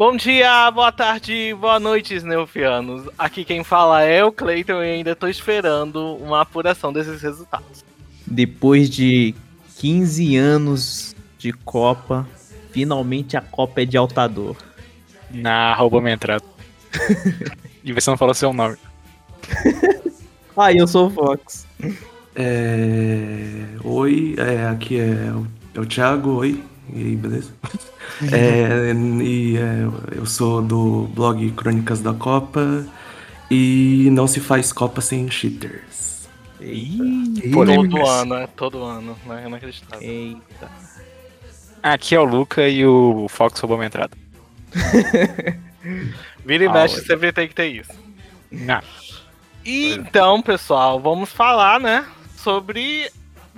Bom dia, boa tarde, boa noite, Sneufianos. Aqui quem fala é o Cleiton e ainda tô esperando uma apuração desses resultados. Depois de 15 anos de Copa, finalmente a Copa é de Altador. Na roubou minha entrada. e você não falou seu nome. ah, eu sou o Fox. É... Oi, é, aqui é o, é o Thiago, oi, e aí, beleza? é, e é, eu sou do blog Crônicas da Copa e não se faz Copa sem cheaters. Eita. Todo ano, é todo ano, né? Inacreditável. Eita. Aqui é o Luca e o Fox roubou minha entrada. Vira e ah, mexe, sempre tem que ter isso. Não. E então, pessoal, vamos falar, né, sobre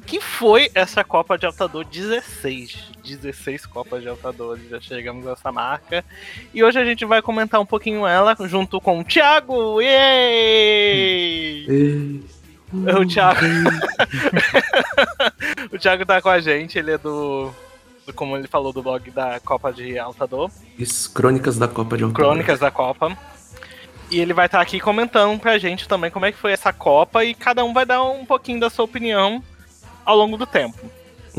que foi essa Copa de Altador 16. 16 Copas de Altadores, já chegamos a essa marca. E hoje a gente vai comentar um pouquinho ela junto com o Thiago. Yay! o Thiago. o Thiago tá com a gente, ele é do como ele falou, do blog da Copa de Altador. Isso, Crônicas da Copa de Altador. Crônicas da Copa. E ele vai estar aqui comentando pra gente também como é que foi essa Copa e cada um vai dar um pouquinho da sua opinião ao longo do tempo. Uhum.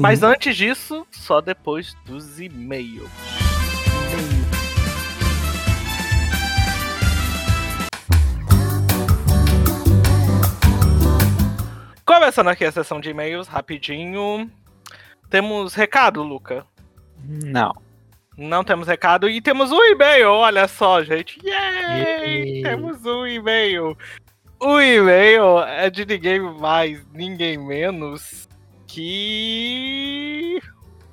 Mas antes disso, só depois dos e-mails. Começando aqui a sessão de e-mails, rapidinho. Temos recado, Luca? Não. Não temos recado e temos um e-mail, olha só, gente. Yay! Temos um e-mail. O e-mail é de ninguém mais, ninguém menos que.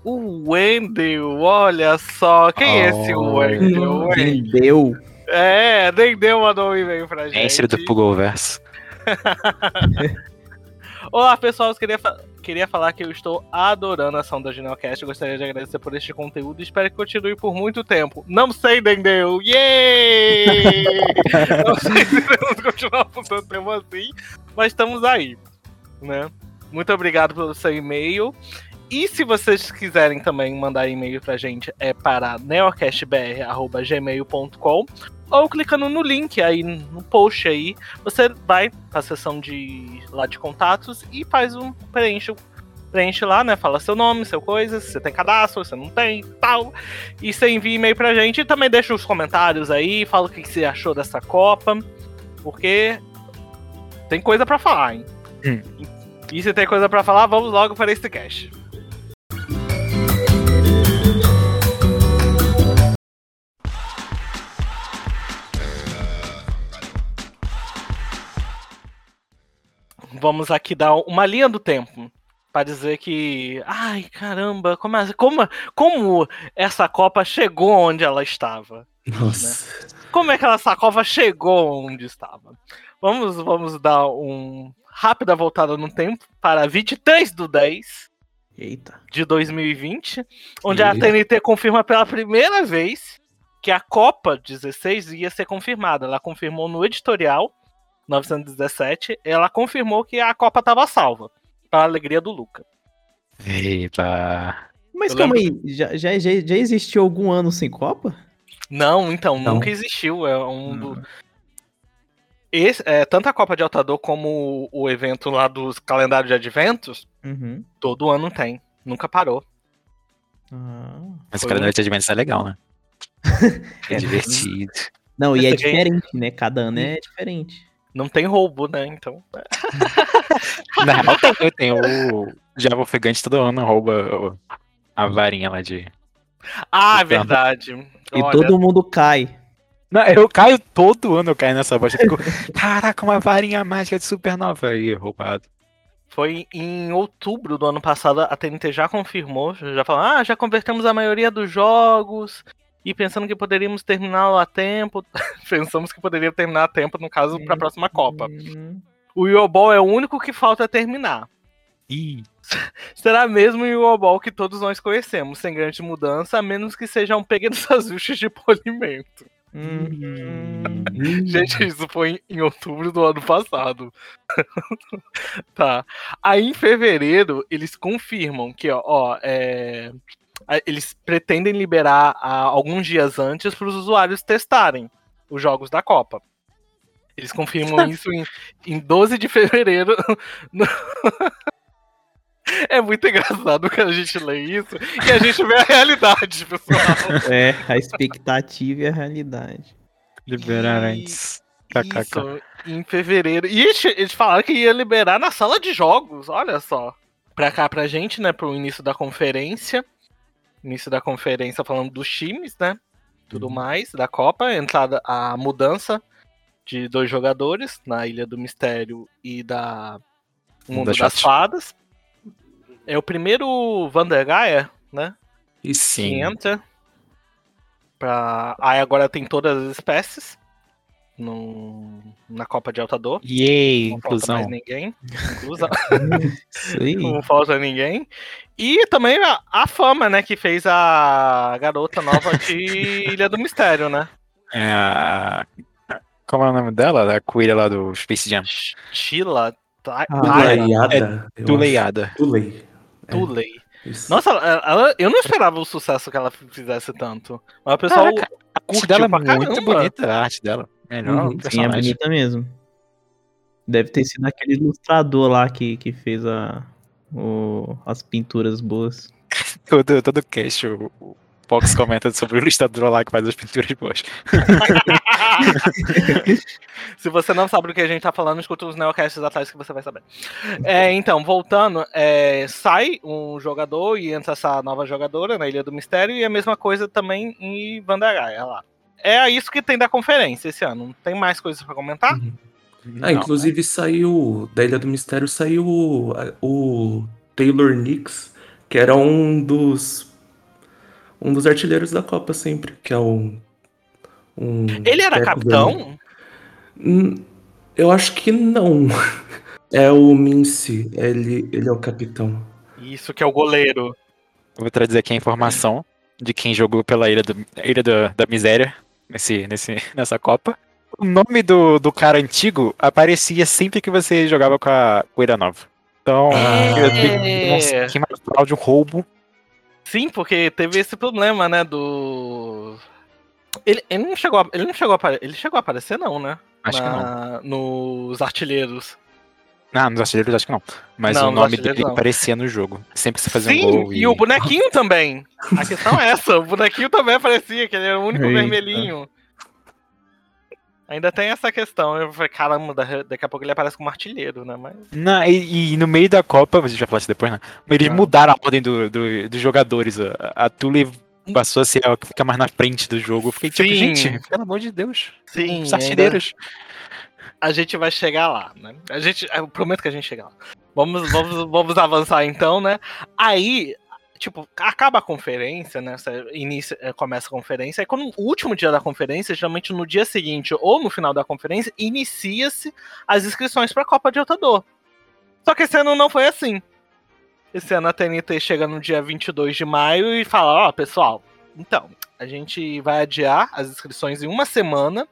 O Wendel, olha só. Quem oh, é esse Wendel? Wendel. É, Dendeu mandou um e-mail pra gente. Mestre do Pugoverso. Olá, pessoal. Eu queria, queria falar que eu estou adorando a ação da Ginelcast. Gostaria de agradecer por este conteúdo e espero que continue por muito tempo. Não sei, Dendeu! Yay! Não sei se vamos continuar por tanto tempo assim, mas estamos aí, né? Muito obrigado pelo seu e-mail. E se vocês quiserem também mandar e-mail pra gente, é para neocastbr.gmail.com ou clicando no link aí no post aí, você vai pra seção de lá de contatos e faz um preenche preenche lá, né? Fala seu nome, seu coisa, se você tem cadastro, se você não tem, tal. E você envia e-mail pra gente e também deixa os comentários aí, fala o que você achou dessa Copa, porque tem coisa para falar, hein? Hum. E se tem coisa para falar, vamos logo para este cast. vamos aqui dar uma linha do tempo para dizer que, ai caramba, como, como, como essa Copa chegou onde ela estava? Nossa. Né? Como é que essa Copa chegou onde estava? Vamos, vamos dar um rápida voltada no tempo para 23 do 10 Eita. de 2020, onde Eita. a TNT confirma pela primeira vez que a Copa 16 ia ser confirmada. Ela confirmou no editorial 917, ela confirmou que a Copa estava salva, para a alegria do Luca. Eita. Mas Eu calma lembro... aí, já, já, já, existiu algum ano sem Copa? Não, então, Não. nunca existiu. É um do... Esse, é, tanto a Copa de Altador como o, o evento lá dos calendários de adventos, uhum. todo ano tem. Nunca parou. Ah, Mas o calendário de adventos é legal, né? é divertido. Não, e é diferente, né? Cada ano é diferente. Não tem roubo, né? Então. Na real, tem, tem o Java Ofegante todo ano rouba a varinha lá de. Ah, é verdade. E Olha... todo mundo cai. Não, eu caio todo ano, eu caio nessa bosta. Fico, caraca, uma varinha mágica de supernova aí, roubado. Foi em outubro do ano passado, a TNT já confirmou, já falou, ah, já convertemos a maioria dos jogos, e pensando que poderíamos terminá-lo a tempo. Pensamos que poderia terminar a tempo, no caso, para a próxima Copa. Uhum. O Yobol é o único que falta terminar. Ih. Será mesmo o Yobol que todos nós conhecemos, sem grande mudança, a menos que sejam pequenos ajustes de polimento. Uhum. Gente, isso foi em outubro do ano passado. tá. Aí em fevereiro, eles confirmam que, ó, ó é a- eles pretendem liberar ah, alguns dias antes para os usuários testarem os jogos da Copa. Eles confirmam isso em, em 12 de fevereiro. no- É muito engraçado quando a gente lê isso e a gente vê a realidade, pessoal. É, a expectativa e a realidade. Liberar E- antes. KKK. Isso, em fevereiro. E eles, eles falaram que ia liberar na sala de jogos, olha só. Pra cá, pra gente, né, pro início da conferência. Início da conferência falando dos times, né? Tudo mais, da Copa. Entrada, a mudança de dois jogadores na Ilha do Mistério e da Mundo Da das. Fadas. É o primeiro Vandergaia, né? E que Sim. entra. Pra... Aí agora tem todas as espécies no... na Copa de Altador. Yay, Não falta mais inclusão. ninguém. Inclusão. Não falta ninguém. E também a, a fama, né? Que fez a garota nova de Ilha do Mistério, né? É a... Como é o nome dela? A coelha lá do Space Jam. Sheila Ty- Ah, Tuleiada. eu Tuleiada. Tulei. É, Tuley. isso. Nossa, ela, ela- eu não esperava o sucesso que ela fizesse tanto. Mas o pessoal Caraca, A arte dela é muito caramba. bonita, a arte dela. Melhor Uhum. Sim, é bonita mesmo. Deve ter sido aquele ilustrador lá que, que fez a, o- as pinturas boas. Todo, todo cast, o, o Fox comenta sobre o ilustrador lá que faz as pinturas boas. Se você não sabe do que a gente tá falando, escuta os neocasts atrás que você vai saber. É, então, voltando, é, sai um jogador e entra essa nova jogadora na Ilha do Mistério e a mesma coisa também em Vandergaia lá. É isso que tem da conferência esse ano. Não tem mais coisas pra comentar? Ah, inclusive saiu. Da Ilha do Mistério saiu o, o Taylor Nix, que era um dos. Um dos artilheiros da Copa sempre, que é um. um Ele era capitão? Hum, Eu acho que não. É o Mincy, ele, ele é o capitão. Isso que é o goleiro. Eu vou trazer aqui a informação de quem jogou pela Ilha, do, Ilha do- da Miséria nesse, nesse, nessa Copa. O nome do, do cara antigo aparecia sempre que você jogava com a Coelha Nova. Então, Ah. eu tenho nossa, que mais falar de um roubo. Sim, porque teve esse problema, né, do... Ele, ele não chegou a, ele não chegou a ele chegou a aparecer não, né? Acho que não. Na- Nos artilheiros. Ah, nos artilheiros acho que não. Mas Não, o nome dele não. aparecia no jogo. Sempre você fazia Sim, um gol. e... o bonequinho também. A questão é essa, o bonequinho também aparecia, que ele era o único Eita. vermelhinho. Ainda tem essa questão. Eu falei, caramba, da- daqui a pouco ele aparece como artilheiro, né? Mas. Não, e, e no meio da Copa, a gente vai falar isso depois, né? Eles Ah. mudaram a ordem do, do- dos jogadores. A, a Tule passou a ser a que fica mais na frente do jogo. Eu fiquei tipo, Sim. gente, pelo amor de Deus. Sim, Os ainda- artilheiros. a gente vai chegar lá, né? A gente, eu prometo que a gente chega lá. Vamos, vamos, vamos avançar então, né? Aí, tipo, acaba a conferência, né? Você Inicia, eh, começa a conferência. Aí, quando o último dia da conferência, geralmente no dia seguinte ou no final da conferência, inicia-se as inscrições para a Copa de Altador. Só que esse ano não foi assim. Esse ano a TNT chega no dia 22 de maio e fala: Ó, pessoal, então, a gente vai adiar as inscrições em uma semana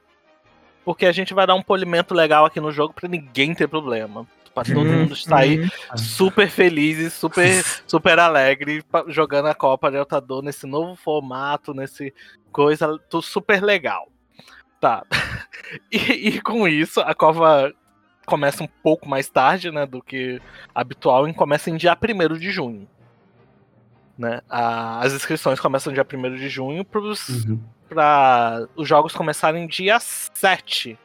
porque a gente vai dar um polimento legal aqui no jogo pra ninguém ter problema. Pra todo Hum, mundo sair hum. super feliz e super, super alegre jogando a Copa Altador nesse novo formato, nesse coisa super legal. Tá. E, e com isso, a Copa começa um pouco mais tarde, né, do que habitual, e começa em dia 1 de junho. Né? A- as inscrições começam dia 1 de junho pros, Uhum. para os jogos começarem dia 7.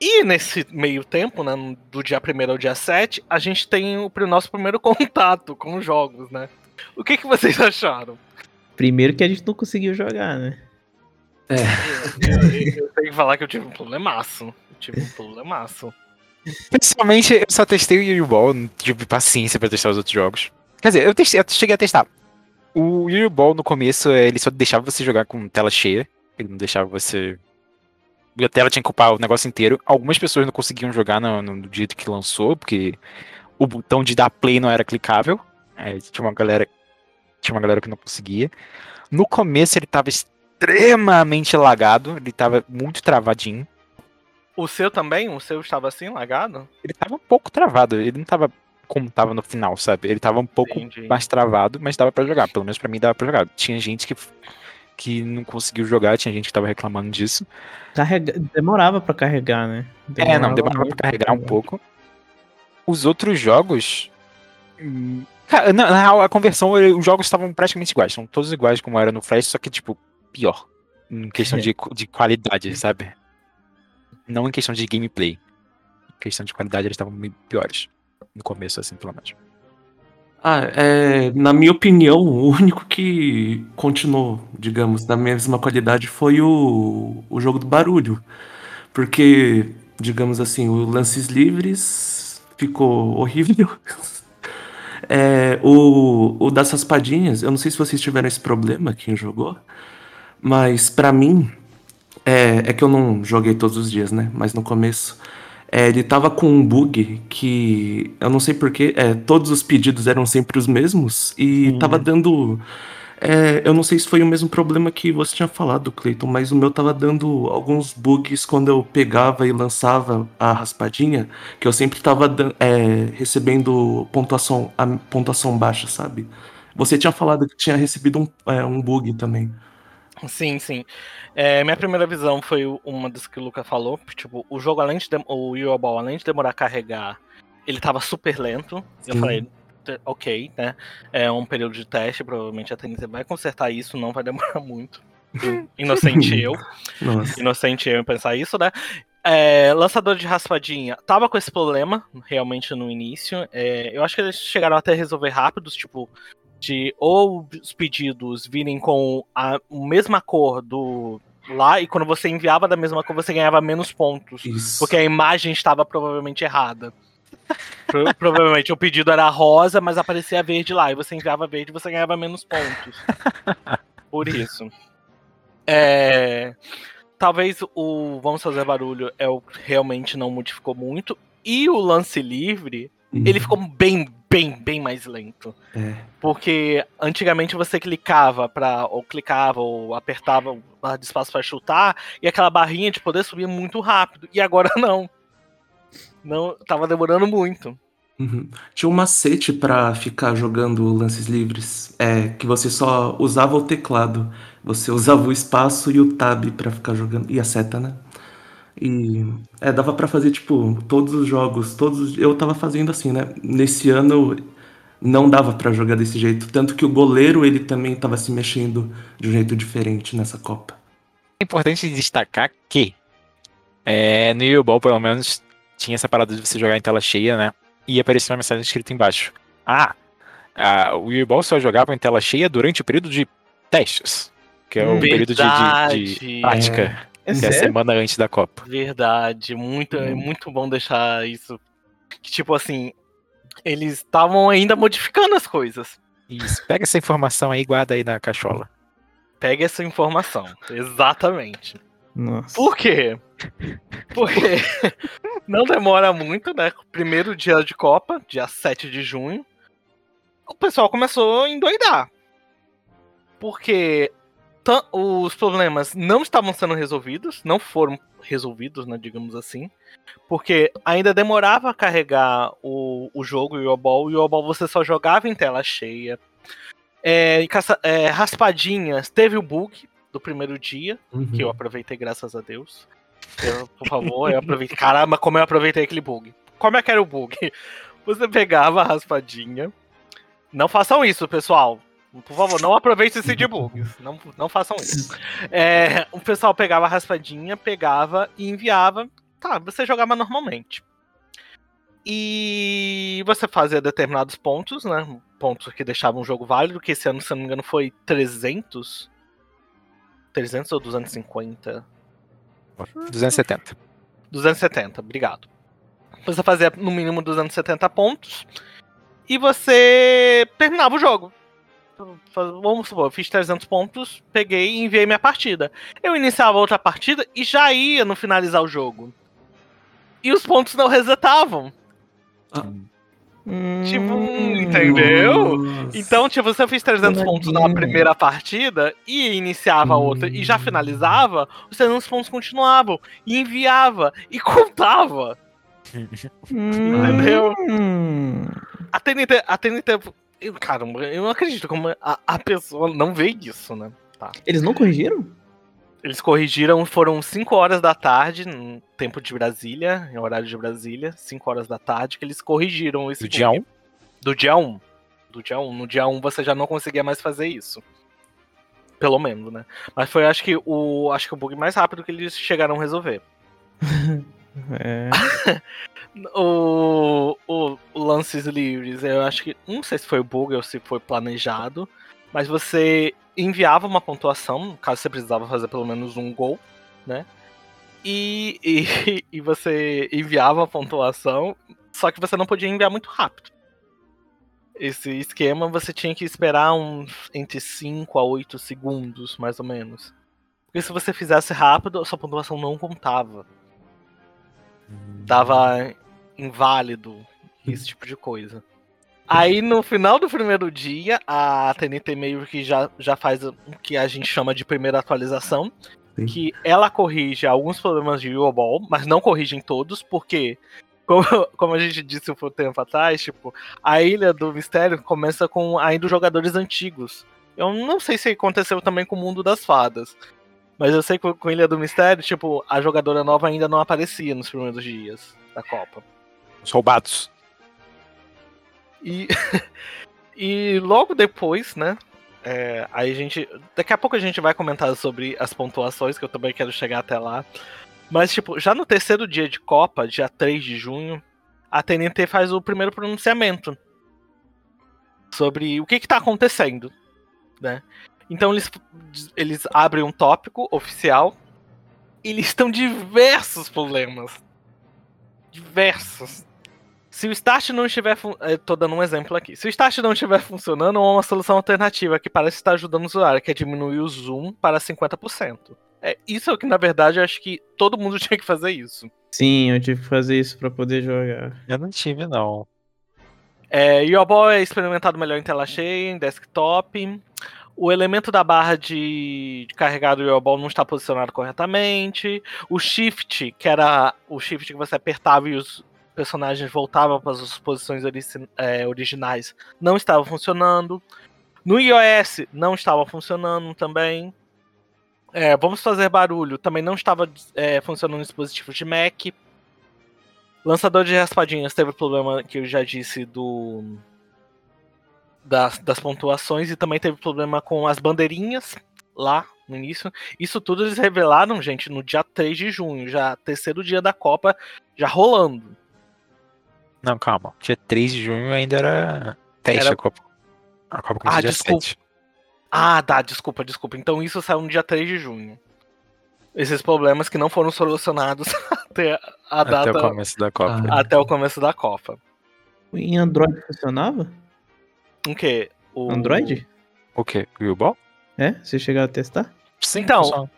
E nesse meio tempo, né, do dia 1 ao dia 7, a gente tem o nosso primeiro contato com os jogos, né? O que, que vocês acharam? Primeiro que a gente não conseguiu jogar, né? Eu, eu- eu tenho que falar que eu tive um problemaço. Eu tive um problemaço. Pessoalmente, eu só testei o Yuri Ball, não tive paciência pra testar os outros jogos. Quer dizer, eu, testei, eu cheguei a testar. O Yuri Ball no começo, ele só deixava você jogar com tela cheia. Ele não deixava você. A tela tinha que ocupar o negócio inteiro. Algumas pessoas não conseguiam jogar no, no dia que lançou, porque o botão de dar play não era clicável. É, tinha uma galera. Tinha uma galera que não conseguia. No começo ele tava extremamente lagado, ele tava muito travadinho. O seu também? O seu estava assim, lagado? ele tava um pouco travado. Ele não tava como tava no final, sabe? Ele tava um pouco Entendi. mais travado, mas dava pra jogar. Pelo menos pra mim dava pra jogar. Tinha gente que, que não conseguiu jogar, tinha gente que tava reclamando disso. Carrega... Demorava pra carregar, né? é, não, demorava pra carregar um pouco. Os outros jogos. hum, Cara, na, real, a conversão, ele- os jogos estavam praticamente iguais. São todos iguais como era no Flash, só que, tipo, pior. Em questão de, de qualidade, sabe? Não em questão de gameplay. Em questão de qualidade, eles estavam piores. No começo, assim, pelo menos. Ah, é, na minha opinião, o único que continuou, digamos, na mesma qualidade foi o, o jogo do barulho. Porque, digamos assim, o lances livres ficou horrível. É, o, o das raspadinhas, eu não sei se vocês tiveram esse problema, quem jogou, mas pra mim, é, é que eu não joguei todos os dias, né? Mas no começo, é, ele tava com um bug que eu não sei porquê, é, todos os pedidos eram sempre os mesmos e Uhum. tava dando. é, eu não sei se foi o mesmo problema que você tinha falado, Cleiton, mas o meu tava dando alguns bugs quando eu pegava e lançava a raspadinha, que eu sempre tava é, recebendo pontuação, a pontuação baixa, sabe? Você tinha falado que tinha recebido um, é, um bug também. Sim, sim. É, minha primeira visão foi uma das que o Luca falou. Tipo, o jogo, além de o Euroball, além de demorar a carregar, ele tava super lento. Eu Sim. falei, "T- ok, né? É um período de teste, provavelmente a TNT vai consertar isso, não vai demorar muito. Inocente eu. Nossa. Inocente eu em pensar isso, né? É, lançador de raspadinha tava com esse problema realmente no início. É, eu acho que eles chegaram até a resolver rápidos, tipo, de ou os pedidos virem com a mesma cor do lá e quando você enviava da mesma cor você ganhava menos pontos. Isso. Porque a imagem estava provavelmente errada. Pro- provavelmente o pedido era rosa, mas aparecia verde lá. E você enviava verde você ganhava menos pontos. Por isso. É, Talvez o Vamos Fazer Barulho é o realmente não modificou muito. E o lance livre, ele ficou bem, bem, bem mais lento. É. Porque antigamente você clicava para ou clicava ou apertava barra de espaço para chutar e aquela barrinha de poder subia muito rápido. E agora não. Não, tava demorando muito. Uhum. Tinha um macete pra ficar jogando lances livres, é que você só usava o teclado, você usava o espaço e o tab pra ficar jogando e a seta, né? E é, dava pra fazer tipo todos os jogos, todos os- eu tava fazendo assim, né? Nesse ano não dava pra jogar desse jeito, tanto que o goleiro ele também tava se mexendo de um jeito diferente nessa Copa. É importante destacar que é, no Euroball, pelo menos, tinha essa parada de você jogar em tela cheia, né? E aparecia uma mensagem escrita embaixo. Ah, ah, o Euroball só jogava em tela cheia durante o período de testes, que é o Hum. período de, de, de Verdade. prática, É que é a semana antes da Copa. Verdade, muito, é Hum. muito bom deixar isso. Que, tipo assim, eles estavam ainda modificando as coisas. Isso, pega essa informação aí e guarda aí na cachola. Pega essa informação. Exatamente. Nossa. Por quê? Porque não demora muito, né? Primeiro dia de Copa, dia 7 de junho, o pessoal começou a endoidar. Porque os problemas não estavam sendo resolvidos, não foram resolvidos, né, digamos assim. Porque ainda demorava a carregar o, o jogo e o Ball, e o Ball você só jogava em tela cheia. É, e caça- é, raspadinhas, teve o bug do primeiro dia, Uhum. que eu aproveitei, graças a Deus. Eu, por favor, eu aproveitei. Caramba, como eu aproveitei aquele bug. Como é que era o bug? Você pegava a raspadinha. Não façam isso, pessoal. Por favor, não aproveitem esse de bugs. Não, não façam isso. É, o pessoal pegava a raspadinha, pegava e enviava. Tá, você jogava normalmente. E você fazia determinados pontos, né? Pontos que deixavam o jogo válido, que esse ano, se não me engano, foi 300. 300 ou 250? 270. 270, obrigado. Você fazia no mínimo 270 pontos e você terminava o jogo. Vamos supor, eu fiz 300 pontos, peguei e enviei minha partida. Eu iniciava outra partida e já ia no finalizar o jogo. E os pontos não resetavam. Tipo, Hum, entendeu? Nossa. Então, tipo, se eu fiz 300 pontos na Imagina. primeira partida e iniciava a outra e já finalizava, os 300 pontos continuavam. E enviava e contava. hum, Entendeu? hum. TNT, a TNT. Eu- Caramba, eu não acredito como a, a pessoa não vê isso, né? Eles não corrigiram? Eles corrigiram, foram 5 horas da tarde, no tempo de Brasília, em horário de Brasília, 5 horas da tarde, que eles corrigiram esse Do dia bug. 1? Do dia 1. Do dia 1. No dia 1 você já não conseguia mais fazer isso. Pelo menos, né? Mas foi acho que o. Acho que o bug mais rápido que eles chegaram a resolver. É. O, o, o lances livres, eu acho que. Não sei se foi bug ou se foi planejado. Mas você enviava uma pontuação, caso você precisava fazer pelo menos um gol, né? E, e, e você enviava a pontuação, só que você não podia enviar muito rápido. Esse esquema você tinha que esperar uns entre 5 a 8 segundos, mais ou menos. Porque se você fizesse rápido, a sua pontuação não contava. Dava inválido, esse tipo de coisa. Aí no final do primeiro dia, a TNT meio que já, já faz o que a gente chama de primeira atualização. Sim. Que ela corrige alguns problemas de Euroball, mas não corrige em todos, porque, como, como a gente disse um tempo atrás, tipo, a Ilha do Mistério começa com ainda os jogadores antigos. Eu não sei se aconteceu também com o Mundo das Fadas. Mas eu sei que com a Ilha do Mistério, tipo, a jogadora nova ainda não aparecia nos primeiros dias da Copa. Os roubados. E, e logo depois, né? é, aí a gente. Daqui a pouco a gente vai comentar sobre as pontuações, que eu também quero chegar até lá. Mas, tipo, já no terceiro dia de Copa, dia 3 de junho, a TNT faz o primeiro pronunciamento sobre o que que tá acontecendo, né? Então eles, eles abrem um tópico oficial e listam diversos problemas. Diversos. Se o Start não estiver. fun- eh, Tô dando um exemplo aqui. Se o Start não estiver funcionando, há uma solução alternativa que parece estar ajudando o usuário, que é diminuir o zoom para 50%. É, isso é o que, na verdade, eu acho que todo mundo tinha que fazer isso. Sim, eu tive que fazer isso pra poder jogar. Eu não tive, não. É, Yobol é experimentado melhor em tela cheia, em desktop. O elemento da barra de, de carregar do Yobol não está posicionado corretamente. O shift, que era o shift que você apertava e os personagens voltavam para as suas posições é, originais, não estava funcionando. No iOS não estava funcionando também. É, vamos fazer barulho, também não estava é, funcionando no dispositivo de Mac. Lançador de raspadinhas teve problema que eu já disse do das, das pontuações e também teve problema com as bandeirinhas lá no início. Isso tudo eles revelaram, gente, no dia 3 de junho, já terceiro dia da Copa, já rolando. Não, calma. Dia 3 de junho ainda era teste Era- a Copa. A Copa começou Ah, dia desculpa. 7. Ah, tá, desculpa, desculpa. Então isso saiu no dia 3 de junho. Esses problemas que não foram solucionados até a Até data o começo da Copa. Ah. até o começo da Copa. Em Android funcionava? O quê? O... Android? O quê? O Ball? É? Você chegaram a testar? Sim, Então, funciona.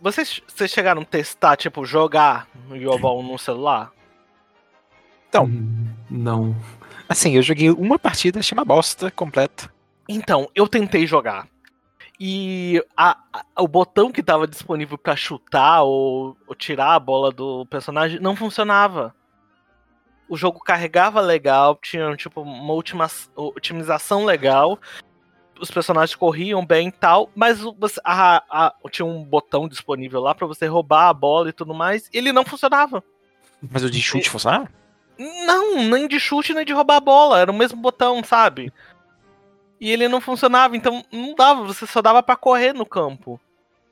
Vocês, vocês chegaram a testar, tipo, jogar no Yobol no celular? Então. Não. Assim, eu joguei uma partida, achei uma bosta completa. Então, eu tentei jogar. E a- a- o botão que estava disponível pra chutar ou, ou tirar a bola do personagem não funcionava. O jogo carregava legal, tinha tipo uma ultima, otimização legal. Os personagens corriam bem e tal, mas a- a- tinha um botão disponível lá pra você roubar a bola e tudo mais, e ele não funcionava. Mas o de chute funcionava? Não, nem de chute nem de roubar a bola, era o mesmo botão, sabe? E ele não funcionava, então não dava, você só dava pra correr no campo,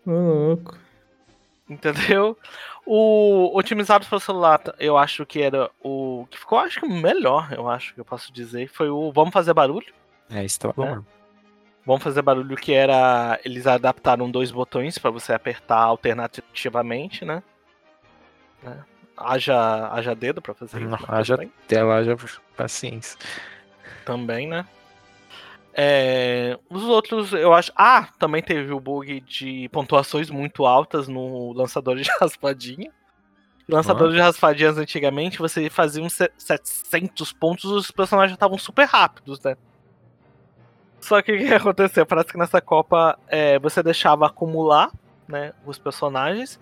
Ô, louco. entendeu? O otimizado para celular, eu acho que era o que ficou, acho que melhor, eu acho que eu posso dizer, foi o Vamos Fazer Barulho. É, isso tava bom. Vamos Fazer Barulho que era, eles adaptaram dois botões pra você apertar alternativamente, né? Né? Haja, haja dedo pra fazer Não, isso. né? haja- Também. Lá já. Paciência. também, né? É, os outros, eu acho. Ah, também teve o bug de pontuações muito altas no lançador de raspadinha. Lançador de raspadinhas antigamente, você fazia uns se- 700 pontos, os personagens estavam super rápidos, né? Só que o que aconteceu? Parece que nessa Copa é, você deixava acumular né, os personagens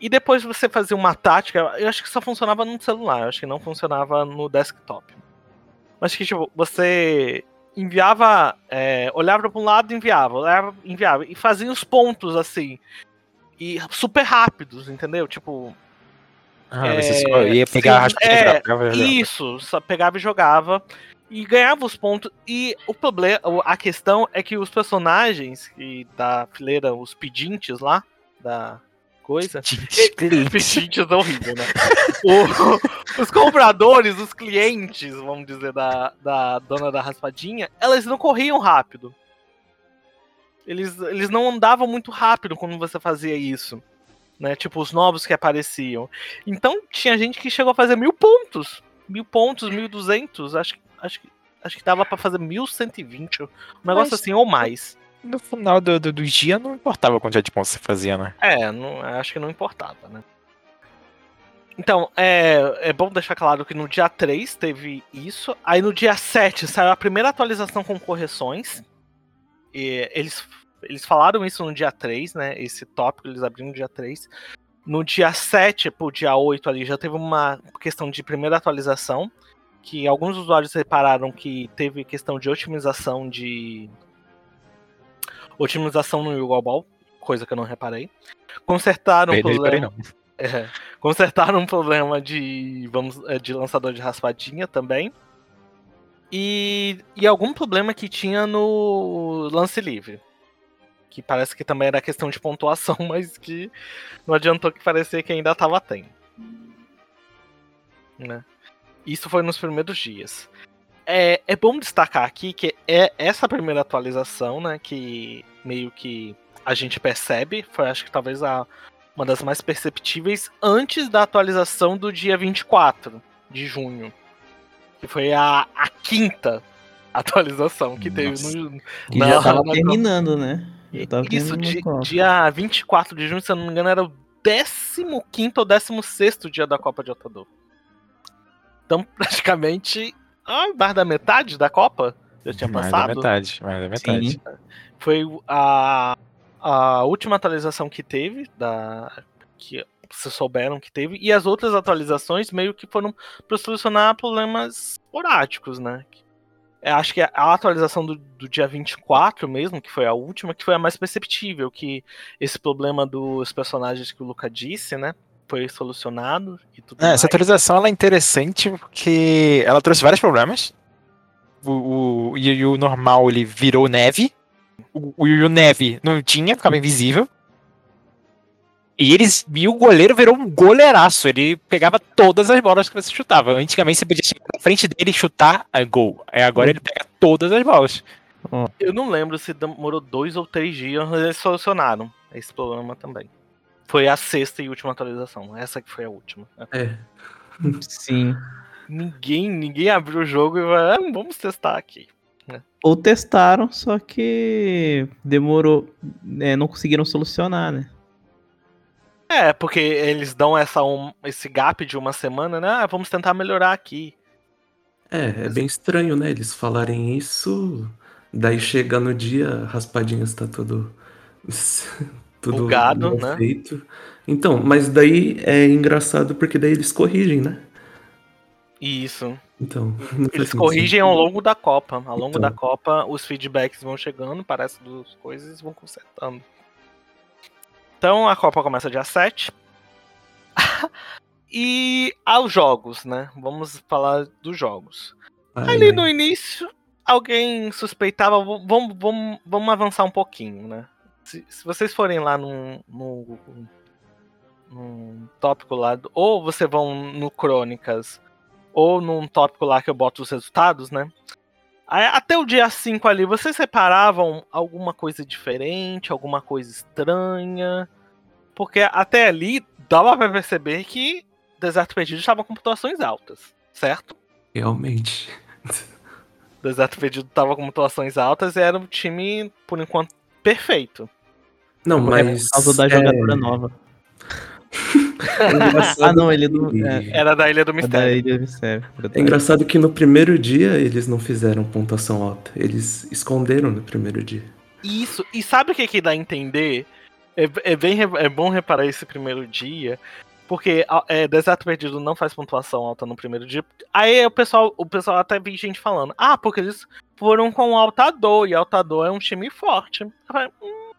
e depois você fazia uma tática. Eu acho que só funcionava no celular, eu acho que não funcionava no desktop. mas que tipo, você enviava, é, olhava para um lado e enviava, olhava, enviava, e fazia os pontos assim, e super rápidos, entendeu? Tipo, Ah, É, você só ia pegar sim, é, e jogava. Isso, só pegava e jogava. E ganhava os pontos. E o problema, a questão é que os personagens que da fileira, os pedintes lá, da coisa. Pedintes é horrível, né? O- os compradores, os clientes, vamos dizer, da, da dona da raspadinha, elas não corriam rápido. Eles, eles não andavam muito rápido quando você fazia isso. Né? Tipo, os novos que apareciam. Então tinha gente que chegou a fazer mil pontos. Mil pontos, mil duzentos. Acho, que- acho, acho que dava pra fazer mil cento e vinte. Um negócio Mas- assim, ou mais. No final do, do, do dia não importava quantidade de pontos você fazia, né? É, não, acho que não importava, né? Então, é, é bom deixar claro que no dia 3 teve isso. Aí no dia 7 saiu a primeira atualização com correções. E eles, eles falaram isso no dia 3, né? Esse tópico eles abriram no dia 3. No dia 7 pro dia 8 ali já teve uma questão de primeira atualização. Que alguns usuários repararam que teve questão de otimização de. Otimização no Google Ball, coisa que eu não reparei. Consertaram o Aí não reparei, problema. não. É, consertaram um problema de, vamos, é, de lançador de raspadinha também. E, e algum problema que tinha no lance livre. Que parece que também era questão de pontuação, mas que não adiantou que parecia que ainda tava tendo. Né? Isso foi nos primeiros dias. É, é bom destacar aqui que é essa primeira atualização, né? Que meio que a gente percebe, foi acho que talvez a, uma das mais perceptíveis antes da atualização do dia 24 de junho. Que foi a, a quinta atualização que teve Nossa. no. Que na- já tava na- terminando, né? Já tava Isso, terminando di- dia 24 de junho, se eu não me engano, era o 15 ou 16 dia da Copa de Otador. Então, praticamente, ah, mais da metade da Copa já tinha Mais da passado. metade, mais da metade. Sim. Foi a, a última atualização que teve, da que vocês souberam que teve, e as outras atualizações meio que foram para solucionar problemas esporádicos, né? Eu acho que a atualização do, do dia 24 mesmo, que foi a última, que foi a mais perceptível, que esse problema dos personagens que o Luca disse, né? Foi solucionado e tudo É, mais. essa atualização ela é interessante porque ela trouxe vários problemas. O, o Yu Yu normal ele virou neve. O, o neve não tinha, ficava invisível. E eles e o goleiro virou um goleiraço. Ele pegava todas as bolas que você chutava. Antigamente você podia chegar na frente dele e chutar a gol. Aí agora ele pega todas as bolas. Eu não lembro se demorou dois ou três dias, mas eles solucionaram esse problema também. Foi a sexta e última atualização. Essa que foi a última. É. Sim. Ninguém, ninguém abriu o jogo e vai, ah, vamos testar aqui. Ou testaram, só que demorou. é, não conseguiram solucionar, né? É, porque eles dão essa um- esse gap de uma semana, né? Ah, vamos tentar melhorar aqui. É, é bem estranho, né? Eles falarem isso, daí chega no dia, raspadinhas tá tudo. tudo Bugado, né? feito. Então, mas daí é engraçado porque daí eles corrigem, né? Isso. Então. Eles corrigem ao longo da Copa. Ao longo Então. da Copa, os feedbacks vão chegando, parece das coisas e vão consertando. Então a Copa começa dia 7. e aos jogos, né? Vamos falar dos jogos. Ai, Ali ai. no início, alguém suspeitava. Vamos, vamos, vamos avançar um pouquinho, né? Se, se vocês forem lá num, num, num tópico lá, ou vocês vão no Crônicas, ou num tópico lá que eu boto os resultados, né? Até o dia 5 ali, vocês separavam alguma coisa diferente, alguma coisa estranha? Porque até ali dava pra perceber que Deserto Perdido estava com pontuações altas, certo? Realmente. Deserto Perdido tava com pontuações altas e era um time, por enquanto, perfeito. Não, mas. por causa da jogadora nova. é engraçado Ah, não, ele É, Era da Ilha do é da Mistério. Ilha do Mistério. É engraçado que no primeiro dia eles não fizeram pontuação alta. Eles esconderam no primeiro dia. Isso. E sabe o que, que dá a entender? É, é bem é bom reparar esse primeiro dia, Porque é, Deserto Perdido não faz pontuação alta no primeiro dia. Aí o pessoal, o pessoal até vi gente falando, ah, porque eles foram com o Altador, e Altador é um time forte. Eu falei, hum,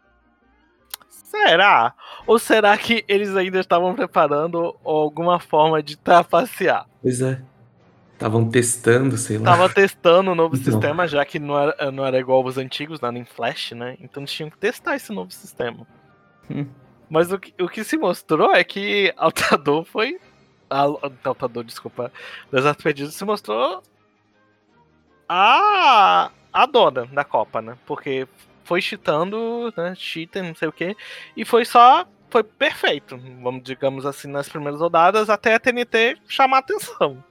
será? Ou será que eles ainda estavam preparando alguma forma de trapacear? Pois é. Estavam testando, sei lá. Tava testando o novo Então. sistema, já que não era, não era igual os antigos, nada em Flash, né? Então eles tinham que testar esse novo sistema. Hum. Mas o que, o que se mostrou é que Altador foi. Altador, desculpa. Deserto Perdido se mostrou a, a dona da Copa, né? Porque foi cheatando, né? Cheater, não sei o que. E foi só. Foi perfeito, vamos digamos assim, nas primeiras rodadas, até a TNT chamar atenção.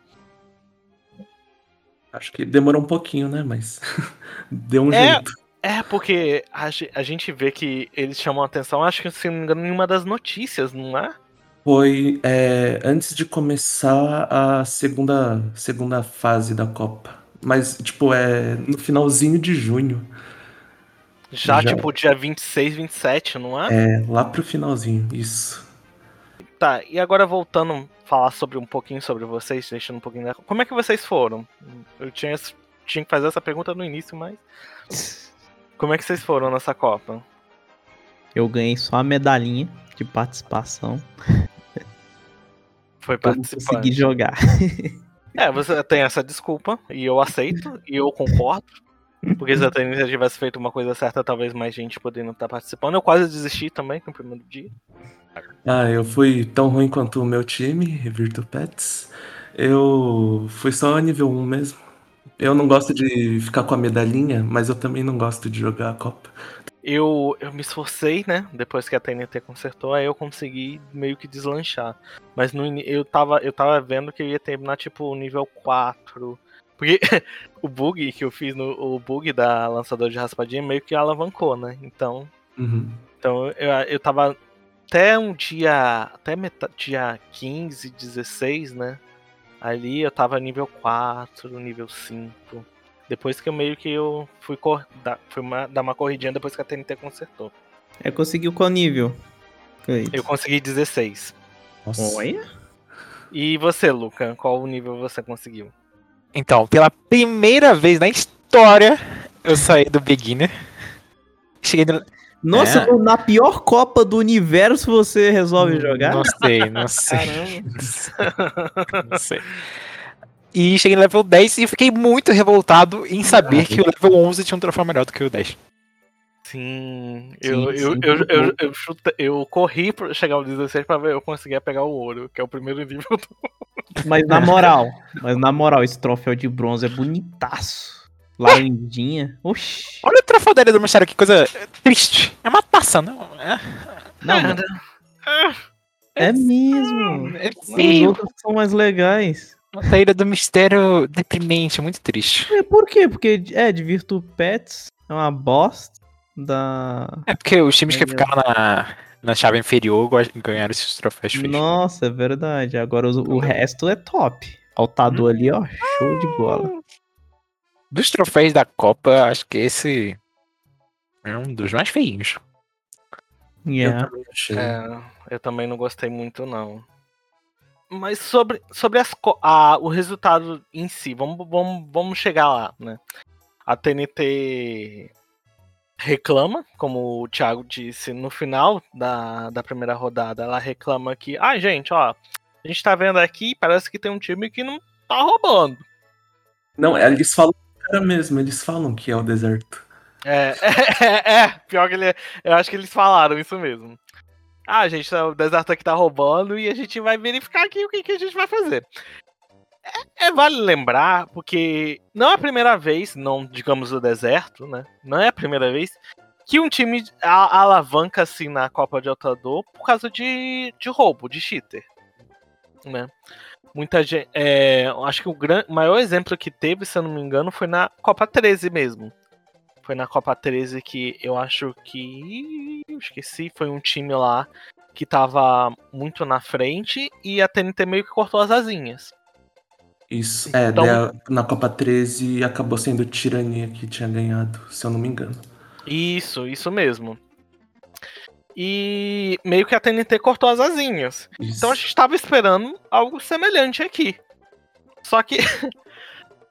Acho que demorou um pouquinho, né? Mas deu um É. jeito. É, porque a, a gente vê que eles chamam atenção, acho que se não me engano, em uma das notícias, não é? Foi é, antes de começar a segunda, segunda fase da Copa. Mas, tipo, é no finalzinho de junho. Já, Já. tipo, dia 26, 27, não é? É, lá pro finalzinho, isso. Tá, e agora voltando a falar sobre um pouquinho sobre vocês, deixando um pouquinho da... Como é que vocês foram? Eu tinha, tinha que fazer essa pergunta no início, mas... Como é que vocês foram nessa Copa? Eu ganhei só a medalhinha de participação. Foi participante. consegui jogar. É, você tem essa desculpa, e eu aceito, e eu concordo. Porque se a Tenista tivesse feito uma coisa certa, talvez mais gente poderia estar participando. Eu quase desisti também no primeiro dia. Ah, eu fui tão ruim quanto o meu time, Virtu Pets. Eu fui só nível 1 mesmo. Eu não gosto de ficar com a medalhinha, mas eu também não gosto de jogar a Copa. Eu, eu me esforcei, né? Depois que a TNT consertou, aí eu consegui meio que deslanchar. Mas no, eu, tava, eu tava vendo que eu ia terminar tipo nível 4. Porque o bug que eu fiz no o bug da lançador de raspadinha meio que alavancou, né? Então, Uhum. então eu, eu tava até um dia. Até meta, dia 15, 16, né? Ali eu tava nível 4, nível 5. Depois que eu meio que eu fui, cor, dar, fui uma- dar uma corridinha depois que a TNT consertou. É, conseguiu qual nível? Eu consegui 16. Nossa. Olha. E você, Luca? Qual nível você conseguiu? Então, pela primeira vez na história, eu saí do beginner. Cheguei no... Nossa, É. na pior Copa do universo você resolve jogar? Não sei, não sei. Caramba. Não sei. E cheguei no level 10 e fiquei muito revoltado em saber que o level 11 tinha um troféu melhor do que o 10. Sim, Sim, eu, eu, sim, eu, muito eu, corri pra chegar ao 16 pra ver eu conseguia pegar o ouro, que é o primeiro nível do. Mas na moral, mas na moral, esse troféu de bronze é bonitaço. Laranjinha. Oxi. Olha o troféu dele do Mistério, que coisa triste. É uma taça, não? É, Não, mas é mesmo. é Os outros são mais legais. Uma saída do Mistério deprimente, muito triste. É, por quê? Porque é de Virtu Pets é uma bosta da. É porque os times que ficaram na, na chave inferior go- ganharam esses troféus feios. Nossa, é verdade. Agora os- o resto é top. Altador ali, ó, show de bola. Dos troféus da Copa, acho que esse é um dos mais feinhos. Eu Yeah. também achei. É, eu também não gostei muito, não. Mas sobre, sobre as, a- o resultado em si, vamos, vamos, vamos chegar lá, né? A TNT reclama, como o Thiago disse no final da, da primeira rodada, ela reclama que, ah, gente, ó, a gente tá vendo aqui, parece que tem um time que não tá roubando. Não, eles falam cara mesmo, eles falam que é o deserto. É, é, é, pior que ele. Eu acho que eles falaram isso mesmo. Ah, gente, o deserto aqui tá roubando e a gente vai verificar aqui o que, que a gente vai fazer. É, é, vale lembrar, porque não é a primeira vez, não digamos o deserto, né? Não é a primeira vez que um time alavanca assim na Copa de Altador por causa de, de roubo, de cheater. Né? Muita gente. É, acho que o gran, maior exemplo que teve, se eu não me engano, foi na Copa 13 mesmo. Foi na Copa 13 que eu acho que. Eu esqueci, foi um time lá que tava muito na frente e a TNT meio que cortou as asinhas. Isso. É, Então- daí a- na Copa 13 acabou sendo Tirania que tinha ganhado, se eu não me engano. Isso, isso mesmo. E meio que a TNT cortou as asinhas. Isso. Então a gente tava esperando algo semelhante aqui. Só que.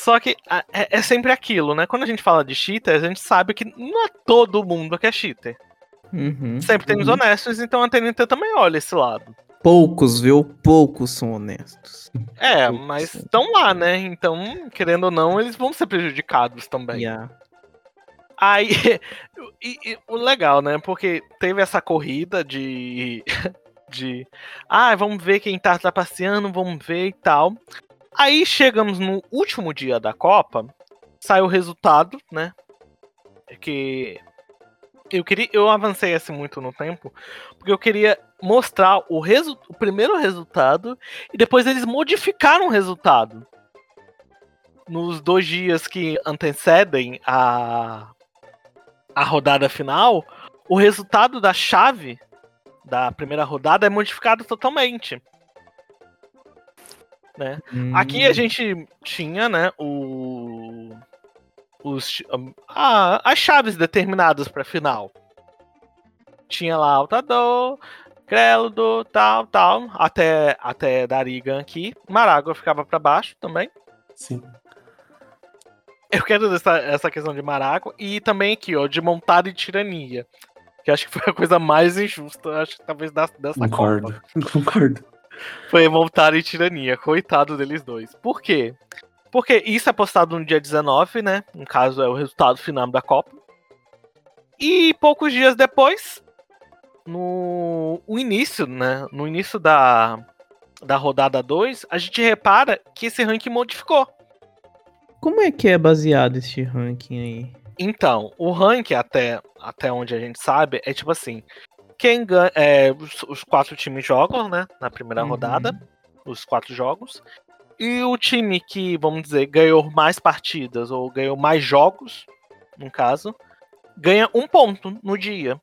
Só que é, é sempre aquilo, né? Quando a gente fala de cheater, a gente sabe que não é todo mundo que é cheater. Uhum. Sempre tem os Uhum. honestos, então a TNT também olha esse lado. Poucos, viu? Poucos são honestos. É, Putz. mas estão lá, né? Então, querendo ou não, eles vão ser prejudicados também. Yeah. Aí, e- e o legal, né? Porque teve essa corrida de. de. Ah, vamos ver quem tá trapaceando, vamos ver e tal. Aí chegamos no último dia da Copa, saiu o resultado, né? Que. Eu queria. Eu avancei assim muito no tempo, porque eu queria mostrar o, resu, o primeiro resultado e depois eles modificaram o resultado. Nos dois dias que antecedem a, a rodada final, o resultado da chave da primeira rodada é modificado totalmente. Né? Aqui a Hum, gente tinha, né, o os ah, as chaves determinadas para final. Tinha lá Altador, Créludo, tal, tal, até até Darigan aqui. Maragua ficava para baixo também. Sim. Eu quero essa, essa questão de Maragua e também aqui, ó, de montada e tirania. Que acho que foi a coisa mais injusta, acho que talvez dessa Copa. Concordo. Concordo. Foi montar e tirania. Coitado deles dois. Por quê? Porque isso é postado no dia 19, né? No caso, é o resultado final da Copa. E poucos dias depois, no o início, né? No início da, da rodada 2, a gente repara que esse ranking modificou. Como é que é baseado esse ranking aí? Então, o ranking, até, até onde a gente sabe, é tipo assim: quem ganha. é, os, os quatro times jogam, né? Na primeira Uhum. rodada. Os quatro jogos. E o time que, vamos dizer, ganhou mais partidas ou ganhou mais jogos, no caso, ganha um ponto no dia.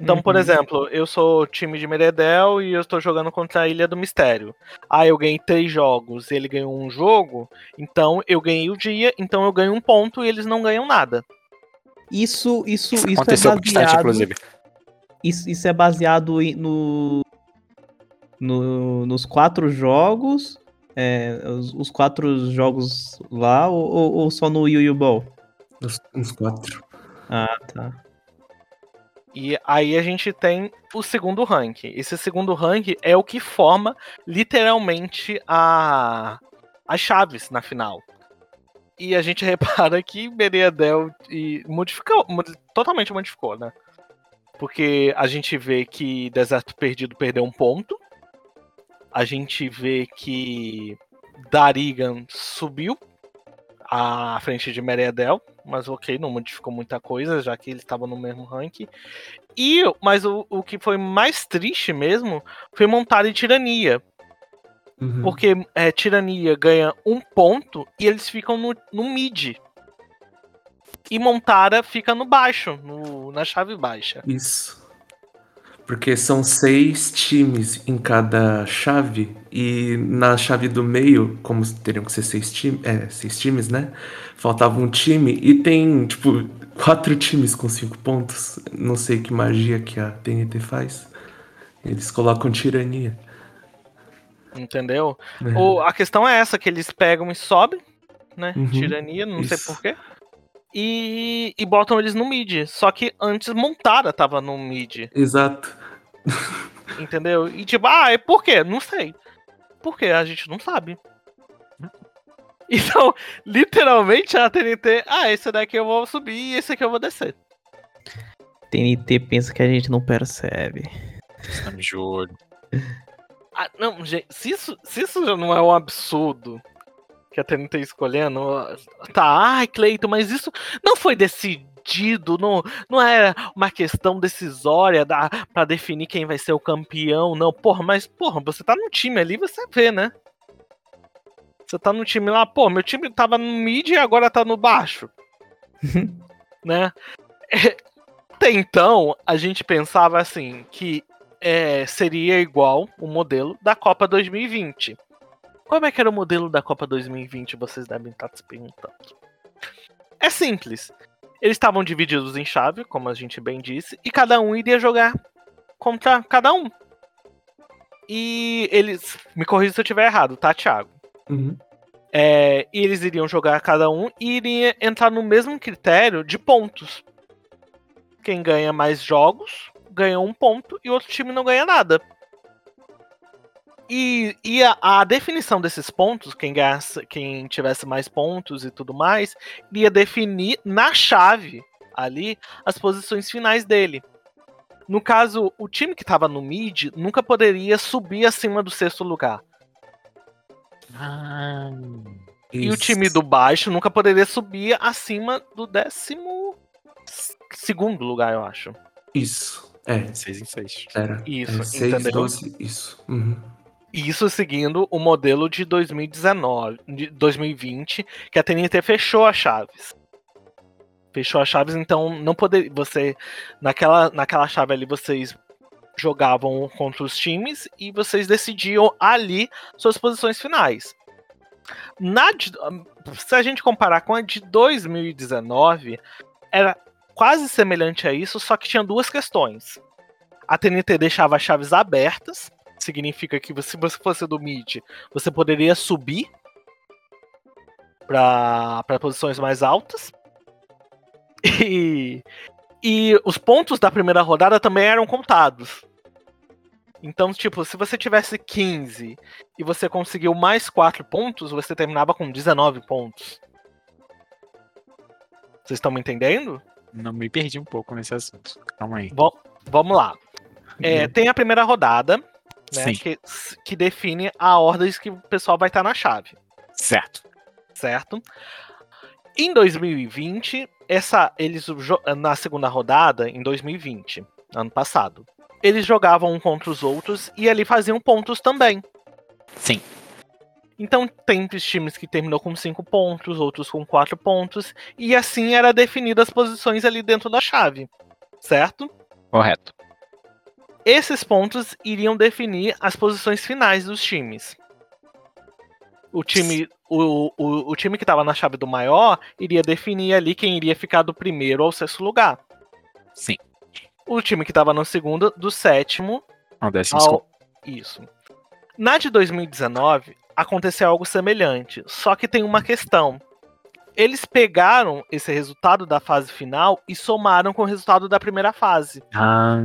Então, por Uhum. exemplo, eu sou time de Meredel e eu estou jogando contra a Ilha do Mistério. Ah, eu ganhei três jogos, ele ganhou um jogo, então eu ganhei o dia, então eu ganho um ponto e eles não ganham nada. Isso, isso, Isso, isso aconteceu é bastante, baseado. inclusive. Isso, isso é baseado no, no- nos quatro jogos. é, os, os quatro jogos lá ou, ou- ou só no Yu Yu Ball? Os, uns quatro. Ah, tá. E aí a gente tem o segundo rank. Esse segundo rank é o que forma literalmente a as chaves na final. E a gente repara que Bereadel e modificou, modi- totalmente modificou, né? Porque a gente vê que Deserto Perdido perdeu um ponto. A gente vê que Darigan subiu à frente de Meredel, mas ok, não modificou muita coisa, já que ele estava no mesmo rank. E, mas o, o que foi mais triste mesmo foi montar em tirania. Uhum. Porque é, tirania ganha um ponto e eles ficam no, no mid. E Montara fica no baixo, no, na chave baixa. Isso. Porque são seis times em cada chave, e na chave do meio, como teriam que ser seis, time, é, seis times, né? Faltava um time, e tem, tipo, quatro times com cinco pontos. Não sei que magia que a TNT faz. Eles colocam tirania. Entendeu? né? O, a questão é essa, que eles pegam e sobem, né? Uhum, Tirania, não sei isso. porquê. E, e botam eles no mid. Só que antes Montara tava no mid. Exato. Entendeu? E tipo, ah, e por quê? Não sei. Por quê? A gente não sabe. Então, literalmente a TNT, ah, esse daqui eu vou subir e esse aqui eu vou descer. TNT pensa que a gente não percebe. Tá me juro. Ah, não, gente, se isso, se isso já não é um absurdo que a TNT escolhendo, tá, ai, Cleiton, mas isso não foi decidido, não, não é uma questão decisória da, pra definir quem vai ser o campeão, não. Porra, mas, porra, você tá no time ali, você vê, né? Você tá no time lá, pô, meu time tava no mid e agora tá no baixo. né? Até então, a gente pensava assim, que é, seria igual o modelo da Copa 2020. Como é que era o modelo da Copa 2020? Vocês devem estar se perguntando. É simples. Eles estavam divididos em chave, como a gente bem disse, e cada um iria jogar contra cada um. E eles. Me corrija se eu estiver errado, tá, Thiago? Uhum. É, e eles iriam jogar cada um e iria entrar no mesmo critério de pontos. Quem ganha mais jogos ganha um ponto e o outro time não ganha nada. E, e a, a definição desses pontos, quem, ganhasse, quem tivesse mais pontos e tudo mais, iria definir na chave ali as posições finais dele. No caso, o time que estava no mid nunca poderia subir acima do sexto lugar. Ah, E o time do baixo nunca poderia subir acima do décimo segundo lugar, eu acho. Isso. É, 6 em 6. era. Isso, é, 6, entendeu? 12, isso. Uhum. Isso seguindo o modelo de 2019, de 2020, que a TNT fechou as chaves. Fechou as chaves, então não poder você naquela naquela chave ali vocês jogavam contra os times e vocês decidiam ali suas posições finais. Na de- se a gente comparar com a de 2019, era quase semelhante a isso, só que tinha duas questões. A TNT deixava as chaves abertas, significa que se você fosse do mid, você poderia subir para posições mais altas. E, e os pontos da primeira rodada também eram contados. Então, tipo, se você tivesse 15 e você conseguiu mais 4 pontos, você terminava com 19 pontos. Vocês estão me entendendo? Não me perdi um pouco nesse assunto. Calma aí. Bom, vamos lá. É, tem a primeira rodada, né, que, que define a ordem que o pessoal vai estar na chave, Certo. certo? Em 2020, essa eles na segunda rodada, em 2020, ano passado, eles jogavam um contra os outros e ali faziam pontos também. Sim. Então tem times que terminou com 5 pontos, outros com 4 pontos, e assim era definido as posições ali dentro da chave, certo? Correto. Esses pontos iriam definir as posições finais dos times. O time, o, o, o time que estava na chave do maior iria definir ali quem iria ficar do primeiro ao sexto lugar. Sim. O time que estava no segundo, do sétimo Ao décimo ao. Isso. Na de 2019, aconteceu algo semelhante. Só que tem uma questão. Eles pegaram esse resultado da fase final e somaram com o resultado da primeira fase. Ah,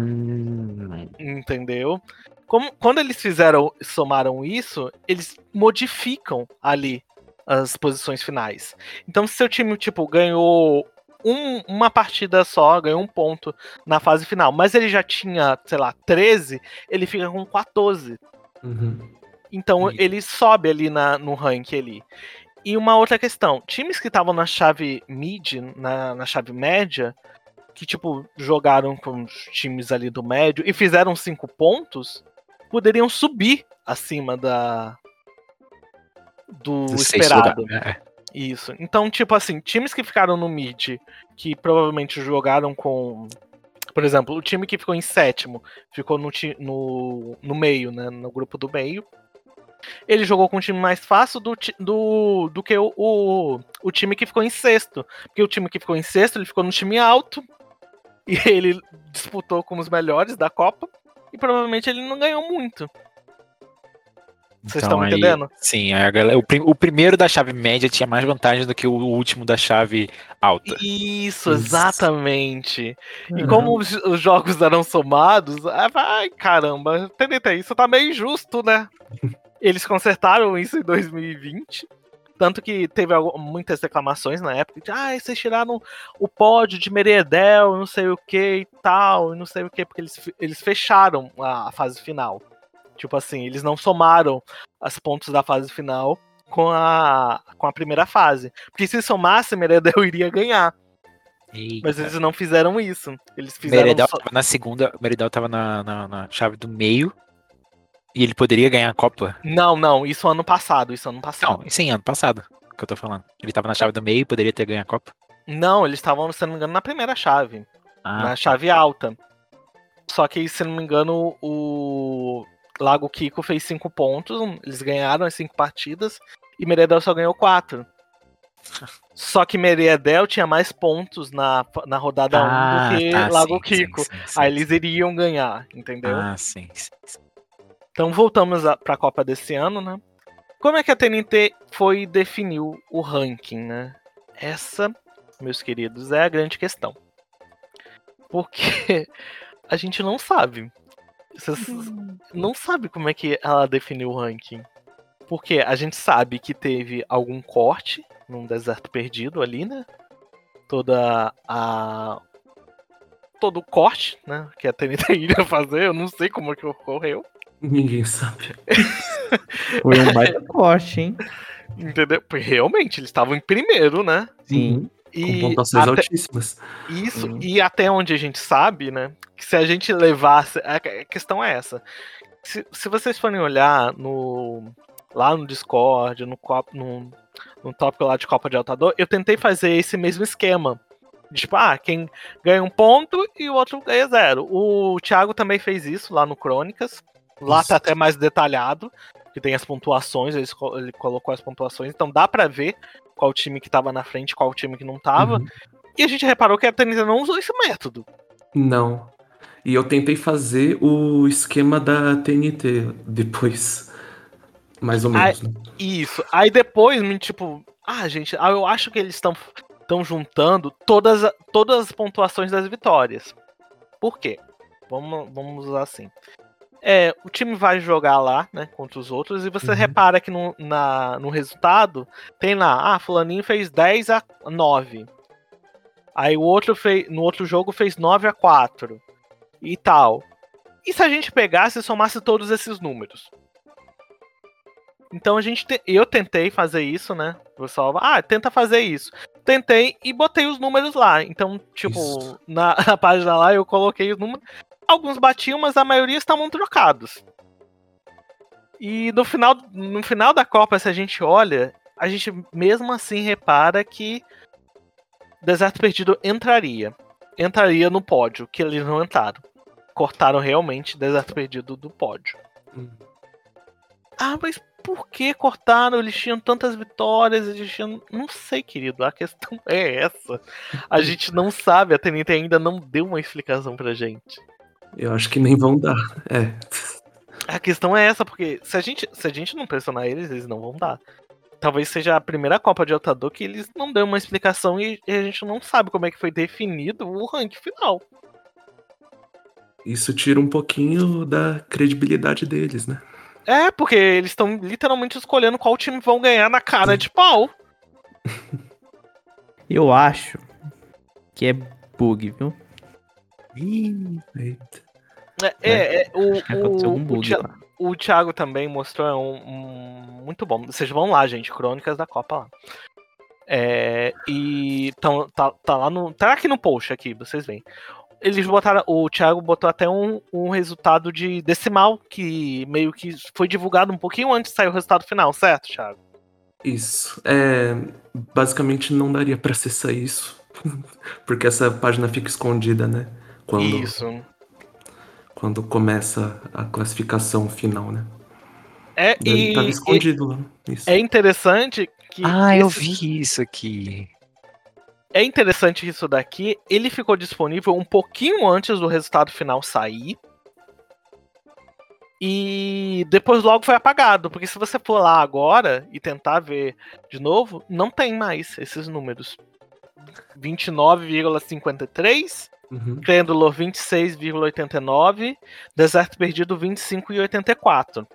Entendeu? Como, quando eles fizeram, somaram isso, eles modificam ali as posições finais. Então, se seu time, tipo, ganhou um- uma partida só, ganhou um ponto na fase final, mas ele já tinha, sei lá, 13, ele fica com 14. Uhum. Então Ih. ele sobe ali na, no rank ali. E uma outra questão, times que estavam na chave mid, na, na chave média, que tipo, jogaram com os times ali do médio e fizeram cinco pontos, poderiam subir acima da do, esperado. lugar. É. Isso. Então, tipo assim, times que ficaram no mid, que provavelmente jogaram com. Por exemplo, o time que ficou em sétimo ficou no, no, no meio, né? No grupo do meio. Ele jogou com um time mais fácil do, do, do que o, o, o time que ficou em sexto. Porque o time que ficou em sexto, ele ficou no time alto. E ele disputou com os melhores da Copa. E provavelmente ele não ganhou muito. Vocês estão me aí- entendendo? Sim, a galera, o, prim- o primeiro da chave média tinha mais vantagem do que o último da chave alta. Isso, Isso. exatamente. E Uhum. como os, os jogos eram somados, ah, ai caramba, TNT, isso tá meio injusto, né? Eles consertaram isso em 2020. Tanto que teve muitas reclamações na época de ah, vocês tiraram o pódio de Meredel, não sei o que e tal, e não sei o que, porque eles, eles fecharam a, fase final. Tipo assim, eles não somaram as pontos da fase final com a, com a primeira fase. Porque se somasse, Meredel iria ganhar. Eita. Mas eles não fizeram isso. Eles fizeram Meredel só- tava na segunda, Meredel tava na, na, na chave do meio e ele poderia ganhar a Copa. Não, não, isso ano passado, isso ano passado. Não, sim, ano passado que eu tô falando. Ele tava na chave do meio e poderia ter ganho a Copa. Não, eles estavam, se não me engano, na primeira chave. Ah, na chave alta. Só que, se não me engano, o Lago Kiko fez cinco pontos. Eles ganharam as cinco partidas. E Meredel só ganhou quatro. Só que Meriedel tinha mais pontos na, na rodada 1 do que tá, Lago sim, Kiko. sim, sim, Aí eles iriam ganhar, entendeu? Ah, sim, sim. Então voltamos a, pra Copa desse ano, né? Como é que a TNT foi definir o- o ranking, né? Essa, meus queridos, é a grande questão. Porque a gente não sabe. Vocês não sabe como é que ela definiu o ranking. Porque a gente sabe que teve algum corte num deserto perdido ali, né? Toda a. Todo o corte, né? Que a TNT iria fazer, eu não sei como é que ocorreu. Ninguém sabe. Foi um baita corte, hein? Entendeu? Porque realmente, eles estavam em primeiro, né? Sim. Com E pontuações até, altíssimas. isso, Sim. e até onde a gente sabe, né? Que se a gente levasse. A questão é essa. Se, se vocês forem olhar no. Lá no Discord, no, no, no tópico lá de Copa de Altador, eu tentei fazer esse mesmo esquema. Tipo, ah, quem ganha um ponto e o outro ganha zero. O Thiago também fez isso lá no Crônicas. Lá Isso. tá até mais detalhado, que tem as pontuações, ele, ele colocou as pontuações, então dá pra ver qual time que tava na frente, qual time que não tava. Uhum. E a gente reparou que a TNT não usou esse método. Não. E eu tentei fazer o esquema da TNT depois. Mais ou menos. né? Isso. Aí depois, me, tipo, ah, gente, ah, eu acho que eles estão estão juntando todas, todas as pontuações das vitórias. Por quê? Vamos, vamos usar assim. É, o time vai jogar lá, né, contra os outros, e você Uhum. repara que no, na, no resultado tem lá, ah, fulaninho fez 10 a 9. Aí o outro fez, no outro jogo fez 9 a 4. E tal. E se a gente pegasse e somasse todos esses números? Então a gente te- eu tentei fazer isso, né? O pessoal, ah, tenta fazer isso. Tentei e botei os números lá. Então, tipo, na, na página lá eu coloquei os números. Alguns batiam, mas a maioria estavam trocados. E no final, no final da Copa, se a gente olha, a gente mesmo assim repara que Deserto Perdido entraria. Entraria no pódio, que eles não entraram. Cortaram realmente Deserto Perdido do pódio. Hum. Ah, mas por que cortaram? Eles tinham tantas vitórias, eles tinham. Não sei, querido. A questão é essa. A gente não sabe, a TNT ainda não deu uma explicação pra gente. Eu acho que nem vão dar. É. A questão é essa, porque se a gente, se a gente não pressionar eles, eles não vão dar. Talvez seja a primeira Copa de Altador que eles não dão uma explicação e e a gente não sabe como é que foi definido o ranking final. Isso tira um pouquinho da credibilidade deles, né? É, porque eles estão literalmente escolhendo qual time vão ganhar na cara de pau. Eu acho que é bug, viu? Eita. É, é, é, o, o, o, bug Thi- lá. o Thiago também mostrou um, um- muito bom. Vocês vão lá, gente, Crônicas da Copa lá. É, e tão, tá, tá lá no. Tá aqui no post aqui, vocês veem. Eles botaram. O Thiago botou até um, um resultado de decimal que meio que foi divulgado um pouquinho antes de sair o resultado final, certo, Thiago? Isso. É, basicamente não daria pra acessar isso. Porque essa página fica escondida, né? Quando, Isso. quando começa a classificação final, né? É, Daí e, tava e escondido lá. Isso. é interessante que. Ah, eu esse- vi isso aqui. É interessante isso daqui. Ele ficou disponível um pouquinho antes do resultado final sair. E depois logo foi apagado. Porque se você for lá agora e tentar ver de novo, não tem mais esses números. 29,53, Uhum. Crêndulo 26,89, Deserto Perdido 25,84.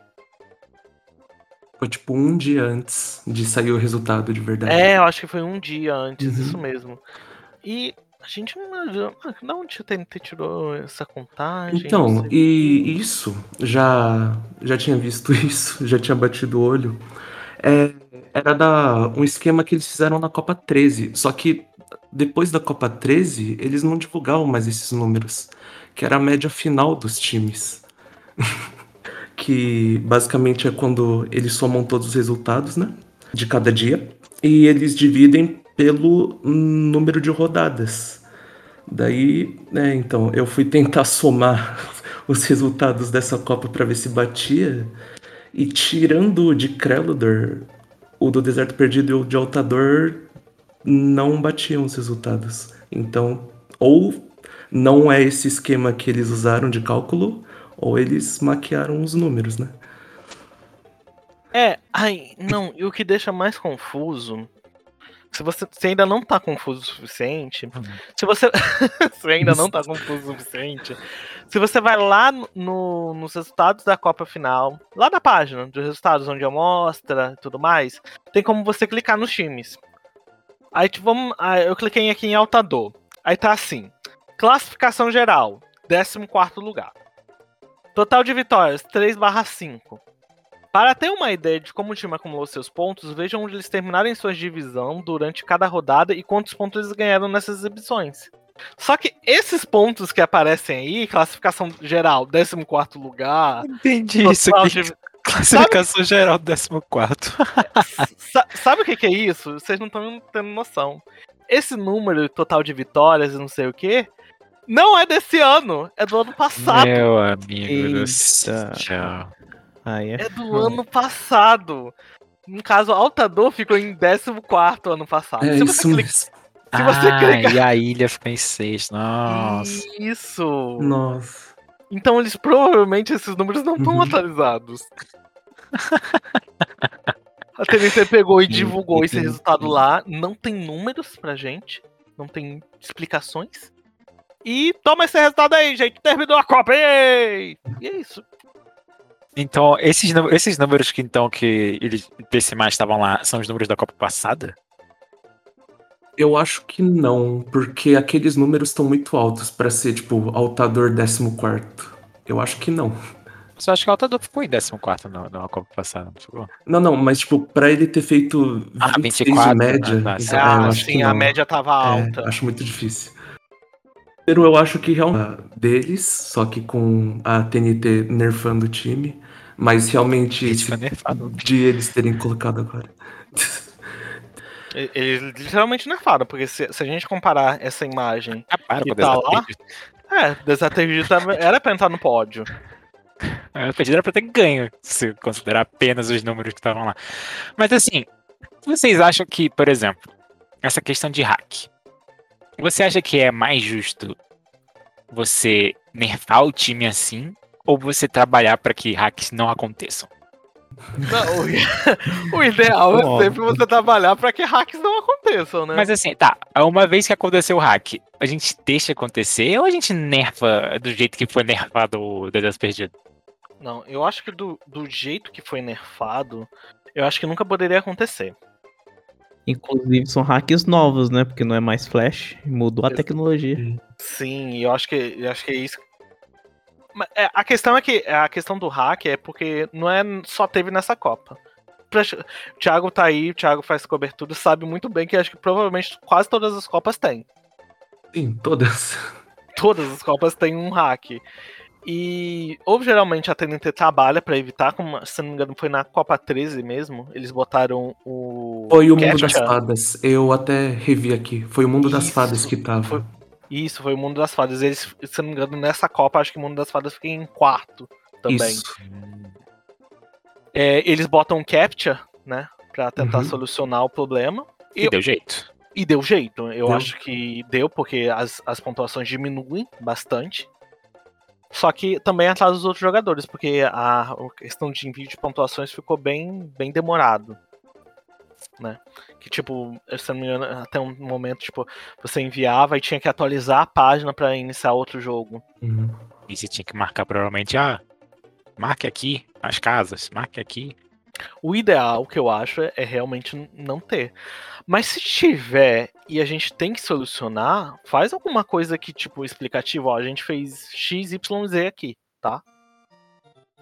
Foi tipo um dia antes de sair o resultado de verdade. É, eu acho que foi um dia antes, Uhum. isso mesmo. E a gente não. ah, Da onde a TNT tirou essa contagem? Então, e isso, já, já tinha visto isso, já tinha batido o olho. É, era da, um esquema que eles fizeram na Copa 13, só que depois da Copa 13, eles não divulgavam mais esses números, que era a média final dos times. que basicamente é quando eles somam todos os resultados, né, de cada dia, e eles dividem pelo número de rodadas. Daí, né, então, eu fui tentar somar os resultados dessa Copa para ver se batia. E tirando o de Crelodor, o do Deserto Perdido e o de Altador não batiam os resultados. Então, ou não é esse esquema que eles usaram de cálculo, ou eles maquiaram os números, né? É, ai, não, e o que deixa mais confuso. Se você se ainda não tá confuso o suficiente, se você se ainda não tá confuso o suficiente, se você vai lá no, nos resultados da Copa Final, lá na página dos resultados onde mostra e tudo mais, tem como você clicar nos times. Aí tipo, vamos, aí eu cliquei aqui em Altador. Aí tá assim: classificação geral, 14 lugar. Total de vitórias, 3/5. Para ter uma ideia de como o time acumulou seus pontos, vejam onde eles terminaram em sua divisão durante cada rodada e quantos pontos eles ganharam nessas exibições. Só que esses pontos que aparecem aí, classificação geral, 14 lugar. Entendi isso aqui. De... Classificação sabe... geral, 14. Sa sabe o que, que é isso? Vocês não estão tendo noção. Esse número total de vitórias e não sei o que, não é desse ano, é do ano passado. Meu amigo do céu. Aí é, é do ano passado. No caso, Altador ficou em 14 ano passado. É se isso clica... mesmo. Se você ah, clicar... e a ilha ficou em 6. Nossa. Isso. Nossa. Então eles provavelmente esses números não estão uhum. atualizados. a TNT pegou e divulgou esse resultado lá. Não tem números pra gente. Não tem explicações. E toma esse resultado aí, gente. Terminou a Copa. E é isso. Então, esses, esses números que então que eles decimais estavam lá são os números da Copa passada? Eu acho que não, porque aqueles números estão muito altos para ser tipo altador 14. Eu acho que não. Você acha que o altador ficou em 14 na, na Copa passada, não ficou? Não, não, mas tipo, para ele ter feito 26 ah, 24, de média, então, ah, eu acho sim, que a média tava é, alta. É, acho muito difícil. Eu acho que realmente deles, só que com a TNT nerfando o time. Mas realmente esse de eles terem colocado agora. Eles literalmente nerfaram, porque se, se, a gente comparar essa imagem ah, para, que tá lá. É, Desatergito era pra entrar no pódio. É, era pra ter ganho, se considerar apenas os números que estavam lá. Mas assim, vocês acham que, por exemplo, essa questão de hack, você acha que é mais justo você nerfar o time assim ou você trabalhar para que hacks não aconteçam? Não, o, ideal é sempre você trabalhar para que hacks não aconteçam, né? Mas assim, tá, uma vez que aconteceu o hack, a gente deixa acontecer ou a gente nerfa do jeito que foi nerfado o Dedas Perdido? Não, eu acho que do, do jeito que foi nerfado, eu acho que nunca poderia acontecer. Inclusive são hacks novos, né? Porque não é mais flash, mudou a tecnologia. Sim, eu acho que eu acho que é isso a questão é que a questão do hack é porque não é só teve nessa Copa. O Thiago tá aí, o Thiago faz cobertura, sabe muito bem que acho que provavelmente quase todas as Copas tem. Sim, todas. Todas as Copas tem um hack. E ou geralmente a TNT trabalha para evitar, como se não me engano foi na Copa 13 mesmo, eles botaram o. Foi o Mundo das Fadas. Eu até revi aqui. Foi o Mundo Isso, das Fadas que tava. Foi, isso, foi o Mundo das Fadas. Eles, se não me engano, nessa Copa, acho que o Mundo das Fadas fica em quarto também. Isso. É, eles botam Capture, né? Pra tentar uhum. solucionar o problema. E, e deu jeito. E deu jeito. Eu deu. acho que deu, porque as, as pontuações diminuem bastante. Só que também atrás dos outros jogadores, porque a, a questão de envio de pontuações ficou bem, bem demorado né? Que tipo, se não me engano, até um momento, tipo, você enviava e tinha que atualizar a página para iniciar outro jogo. Uhum. E você tinha que marcar provavelmente, ah, marque aqui as casas, marque aqui. O ideal, que eu acho, é realmente não ter. Mas se tiver e a gente tem que solucionar, faz alguma coisa que, tipo, explicativo, ó, a gente fez X, Y, Z aqui, tá?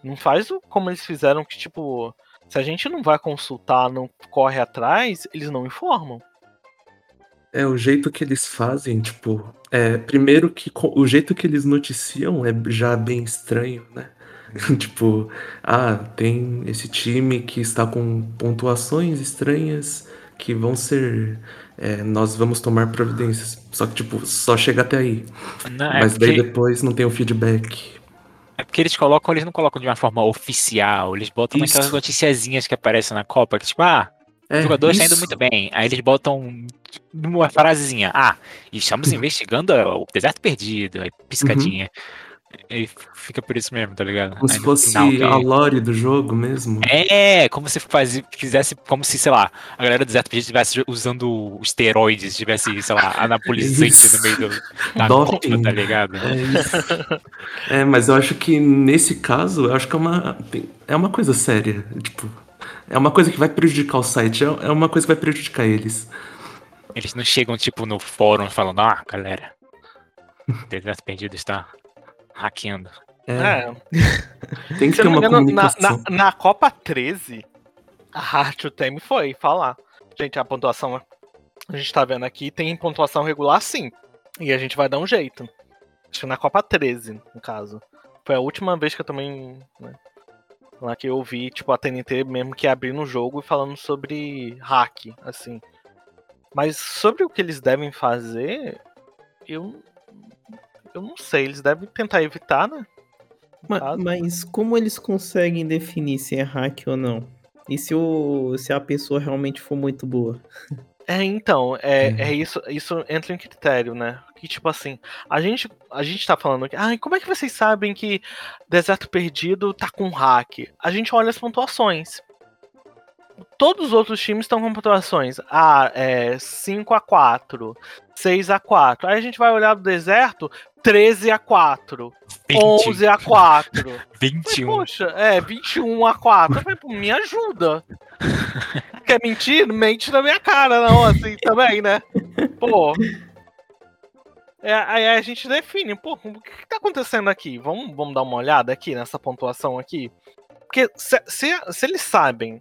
Não faz como eles fizeram que, tipo, se a gente não vai consultar, não corre atrás, eles não informam. É, o jeito que eles fazem, tipo, é, primeiro que o jeito que eles noticiam é já bem estranho, né? tipo, ah, tem esse time que está com pontuações estranhas que vão ser. É, nós vamos tomar providências. Só que, tipo, só chega até aí. Não, é Mas daí depois não tem o feedback. É porque eles colocam, eles não colocam de uma forma oficial, eles botam Isso. naquelas noticiazinhas que aparecem na Copa, que tipo, ah, O É, jogador está indo muito bem. Aí eles botam uma frasezinha. Ah, estamos investigando o deserto perdido. Aí piscadinha. E fica por isso mesmo, tá ligado? Como Aí se fosse final a lore do jogo mesmo. É, como se faz, fizesse, como se, sei lá, a galera do Deserto estivesse usando esteroides, tivesse, sei lá, anabolizante no meio do, da Doping. tá ligado? É isso. É, mas eu acho que nesse caso, eu acho que é uma, é uma coisa séria. Tipo, é uma coisa que vai prejudicar o site, é é uma coisa que vai prejudicar eles. Eles não chegam, tipo, no fórum falando, ah, galera, o Deserto Perdido está hackeando. É, É, tem que se ter uma me engano, na, comunicação. na, na Copa 13, a Heart Time foi falar. Gente, a pontuação a gente tá vendo aqui tem pontuação regular sim. E a gente vai dar um jeito. Acho que na Copa 13, no caso. Foi a última vez que eu também. Né, lá que eu vi, tipo, a TNT mesmo que abrindo o jogo e falando sobre hack, assim. Mas sobre o que eles devem fazer, eu. Eu não sei, eles devem tentar evitar, né? Ma- caso. Mas como eles conseguem definir se é hack ou não? E se, o, se a pessoa realmente for muito boa? É, então, é, Uhum. é isso, isso entra em critério, né? Que tipo assim, a gente, a gente tá falando aqui, ai, como é que vocês sabem que Deserto Perdido tá com hack? A gente olha as pontuações. Todos os outros times estão com pontuações. Ah, é 5 a 4 6 a 4 Aí a gente vai olhar do deserto, 13 a 4 11 a 4 Falei, 21. Poxa, é, 21 a 4. Eu falei, me ajuda. Quer mentir? Mente na minha cara, não, assim, também, né? Pô. É, aí a gente define, pô, o que, que tá acontecendo aqui? Vamos, vamos dar uma olhada aqui nessa pontuação aqui? Porque se, se, se eles sabem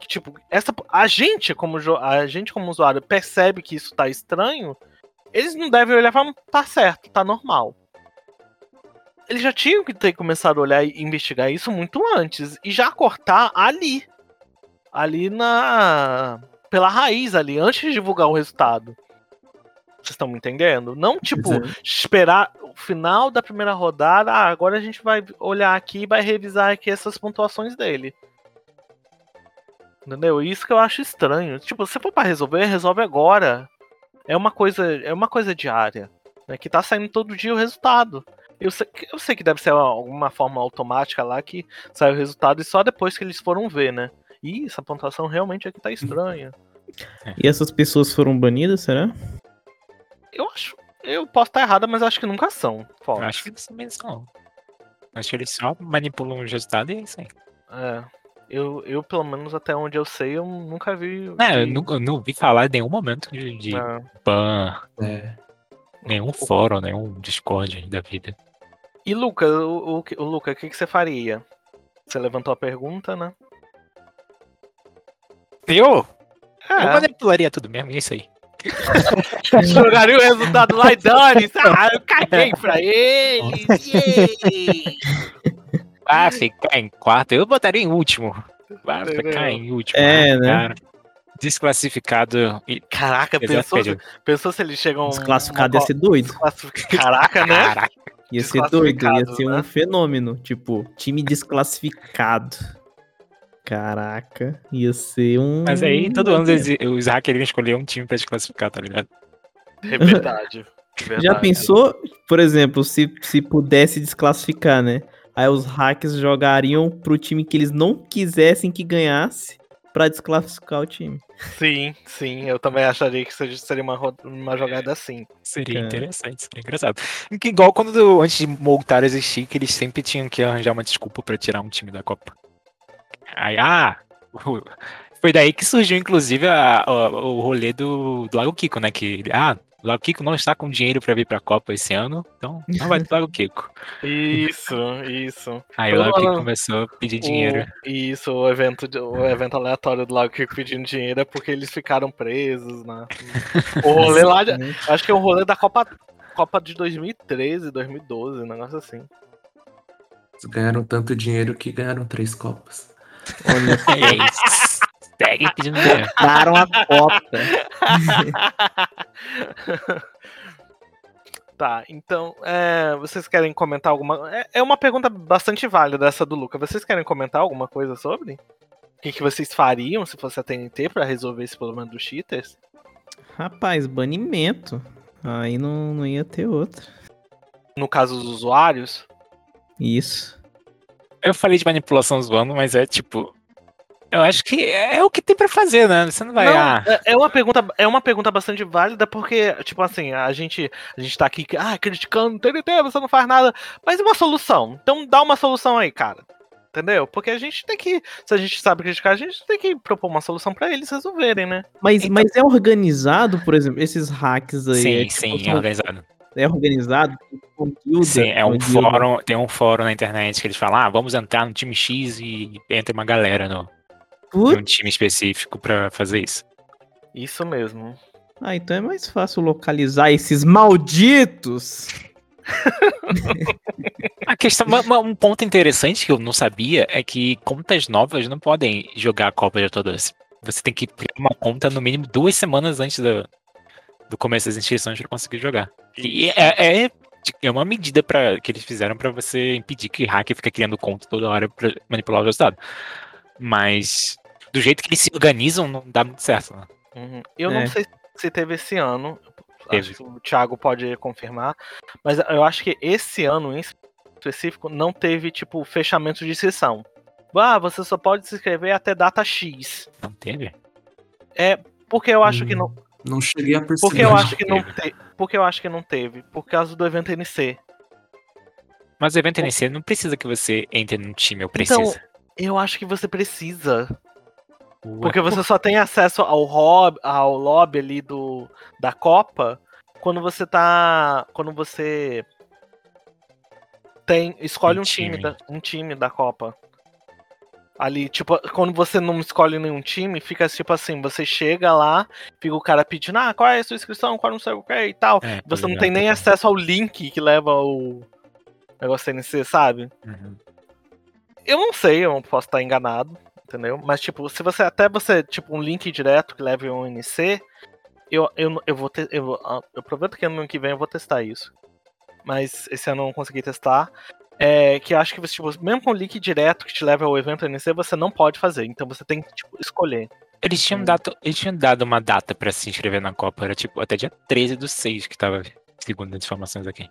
que, tipo, essa, a gente como, a gente como usuário percebe que isso tá estranho, eles não devem olhar e falar, tá certo, tá normal eles já tinham que ter começado a olhar e investigar isso muito antes e já cortar ali. Ali na. pela raiz ali, antes de divulgar o resultado. Vocês estão me entendendo? Não, tipo, é. esperar o final da primeira rodada. Ah, agora a gente vai olhar aqui e vai revisar aqui essas pontuações dele. Entendeu? Isso que eu acho estranho. Tipo, se for pra resolver, resolve agora. É uma coisa, é uma coisa diária. Né, que tá saindo todo dia o resultado. Eu sei, que- eu sei que deve ser uma- alguma forma automática lá que sai o resultado e só depois que eles foram ver, né? Ih, essa pontuação realmente aqui tá estranha. E essas pessoas foram banidas, será? Eu acho. Eu posso estar errada, mas acho que nunca são. Eu Fox. acho que eles também são. Acho que eles só manipulam o resultado e é isso aí. É. Eu, eu, pelo menos até onde eu sei, eu nunca vi. É, eu vi- nunca- eu não ouvi falar em nenhum momento de, de É. ban, É. nenhum fórum, nenhum Discord da vida. E Luca, o, o, que- o Luca, o que, que você faria? Você levantou a pergunta, né? Eu? Eu É, manipularia tudo mesmo, é isso aí. jogaria o resultado lá e dane Ah, eu caguei pra eles! yay! Ah, ficar em quarto, eu botaria em último. Vai Entendeu? ficar em último. É, ah, né? cara. Desclassificado. e- Caraca, pensou, perdido. pensou se eles chegam. Desclassificado ia ser doido. Caraca, né? Caraca, Ia ser doido, ia ser um né? fenômeno. Tipo, time desclassificado. Caraca, ia ser um. Mas aí, todo ano eles, os hackers escolher um time pra desclassificar, tá ligado? É verdade. é Já verdade. pensou, por exemplo, se, se pudesse desclassificar, né? Aí os hackers jogariam pro time que eles não quisessem que ganhasse pra desclassificar o time. Sim, sim, eu também acharia que seria uma, uma jogada assim. Seria Cara. interessante, seria engraçado. Que igual quando, do- antes de Moltar existir, que eles sempre tinham que arranjar uma desculpa pra tirar um time da Copa. Aí, ah, foi daí que surgiu, inclusive, a- a- o rolê do, do Lago Kiko, né? Que, ah, Lago Kiko não está com dinheiro pra vir pra Copa esse ano, então não vai ter Lago Kiko. Isso, isso. Aí o Lago Kiko ano- começou a pedir dinheiro. O, isso, o evento, o evento aleatório do Lago Kiko pedindo dinheiro é porque eles ficaram presos, né? O rolê lá, de- acho que é um rolê da Copa, Copa de 2013, 2012, um negócio assim. Eles ganharam tanto dinheiro que ganharam três copas. Olha, É isso. Segue pedindo dinheiro. daram a cota. Tá, então, é, vocês querem comentar alguma... É, é uma pergunta bastante válida essa do Luca. Vocês querem comentar alguma coisa sobre? O que, que vocês fariam se fosse a TNT pra resolver esse problema dos cheaters? Rapaz, banimento. Aí não, não ia ter outra. No caso dos usuários? Isso. Eu falei de manipulação zoando, mas é tipo. Eu acho que é o que tem pra fazer, né? Você não vai. Não, ah, é- é uma pergunta, é uma pergunta bastante válida, porque, tipo assim, a gente, a gente tá aqui ah, criticando, TNT, você não faz nada. Mas uma solução? Então dá uma solução aí, cara. Entendeu? Porque a gente tem que. Se a gente sabe criticar, a gente tem que propor uma solução pra eles resolverem, né? Mas, Então- mas é organizado, por exemplo, esses hacks aí. sim, é, tipo, sim, é organizado. é organizado? conteúdo, Sim, é um conteúdo. fórum, tem um fórum na internet que eles falam, ah, vamos entrar no time X e entra uma galera no, Putz, num time específico pra fazer isso. Isso mesmo. Ah, então é mais fácil localizar esses malditos. A questão, uma- uma- um ponto interessante que eu não sabia é que contas novas não podem jogar a Copa de Todas. Você tem que criar uma conta no mínimo duas semanas antes do, do começo das inscrições para conseguir jogar. E é, é, é uma medida pra, que eles fizeram para você impedir que hacker fique criando conta toda hora para manipular o resultado. Mas do jeito que eles se organizam, não dá muito certo. Né? Uhum. Eu É. não sei se teve esse ano. Teve. Acho que o Thiago pode confirmar. Mas eu acho que esse ano em específico não teve, tipo, fechamento de sessão. Ah, você só pode se inscrever até data X. Não teve? Porque eu acho que não. Não cheguei a perceber. Porque eu acho que não teve. Porque eu acho que não teve. Por causa do evento NC. Mas o evento NC não precisa que você entre num time, ou precisa. Então, Eu acho que você precisa. Ué, Porque você só tem acesso ao, hob, ao lobby ali do, da Copa quando você tá. Quando você tem. Escolhe Um um, time. time. da, um time da Copa. Ali, tipo, quando você não escolhe nenhum time, fica tipo assim, você chega lá, fica o cara pedindo, ah, qual é a sua inscrição, qual não sei o que e tal. é, Você não tem nem acesso ao link que leva o negócio TNC, sabe? Uhum. Eu não sei, eu posso estar enganado, entendeu? Mas, tipo, se você até você, tipo, um link direto que leve um NC, eu, eu, eu vou ter. Eu, vou- ah, eu prometo que ano que vem eu vou testar isso. Mas esse ano eu não consegui testar. É que eu acho que você, tipo, mesmo com o link direto que te leva ao evento NC, você não pode fazer. Então você tem que, tipo, escolher. Eles tinham, Hum. dado, eles tinham dado uma data pra se inscrever na Copa, era tipo até dia 13 do 6 que tava, segundo as informações aqui.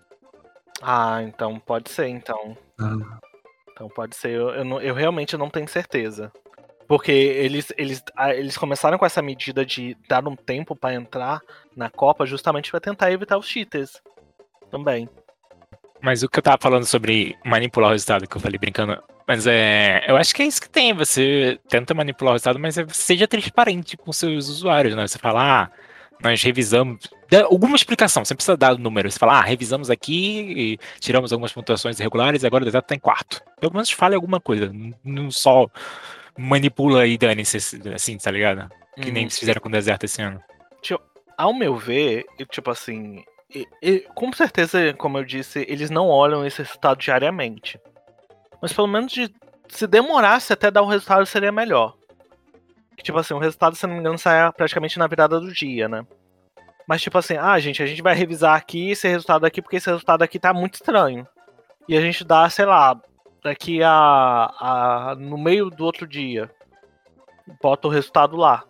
Ah, então pode ser, então. Ah, Então pode ser, eu, eu, eu realmente não tenho certeza. Porque eles, eles, eles começaram com essa medida de dar um tempo pra entrar na Copa justamente pra tentar evitar os cheaters. Também. Mas o que eu tava falando sobre manipular o resultado, que eu falei brincando, mas é. Eu acho que é isso que tem. Você tenta manipular o resultado, mas é- seja transparente com seus usuários, né? Você fala, ah, nós revisamos. Dá alguma explicação, você precisa dar o número. Você fala, ah, revisamos aqui e tiramos algumas pontuações irregulares e agora o deserto tá em quarto. Pelo menos fale alguma coisa. Não só manipula e dane-se, assim, tá ligado? Que nem Hum, fizeram com o deserto esse ano. Ao meu ver, tipo assim, e- e, com certeza, como eu disse, eles não olham esse resultado diariamente. Mas pelo menos de, se demorasse até dar o resultado seria melhor. Que, Tipo assim, o resultado, se não me engano, sai praticamente na virada do dia, né? Mas tipo assim, ah, gente, a gente vai revisar aqui esse resultado aqui, porque esse resultado aqui tá muito estranho. E a gente dá, sei lá, daqui a, a no meio do outro dia. Bota o resultado lá.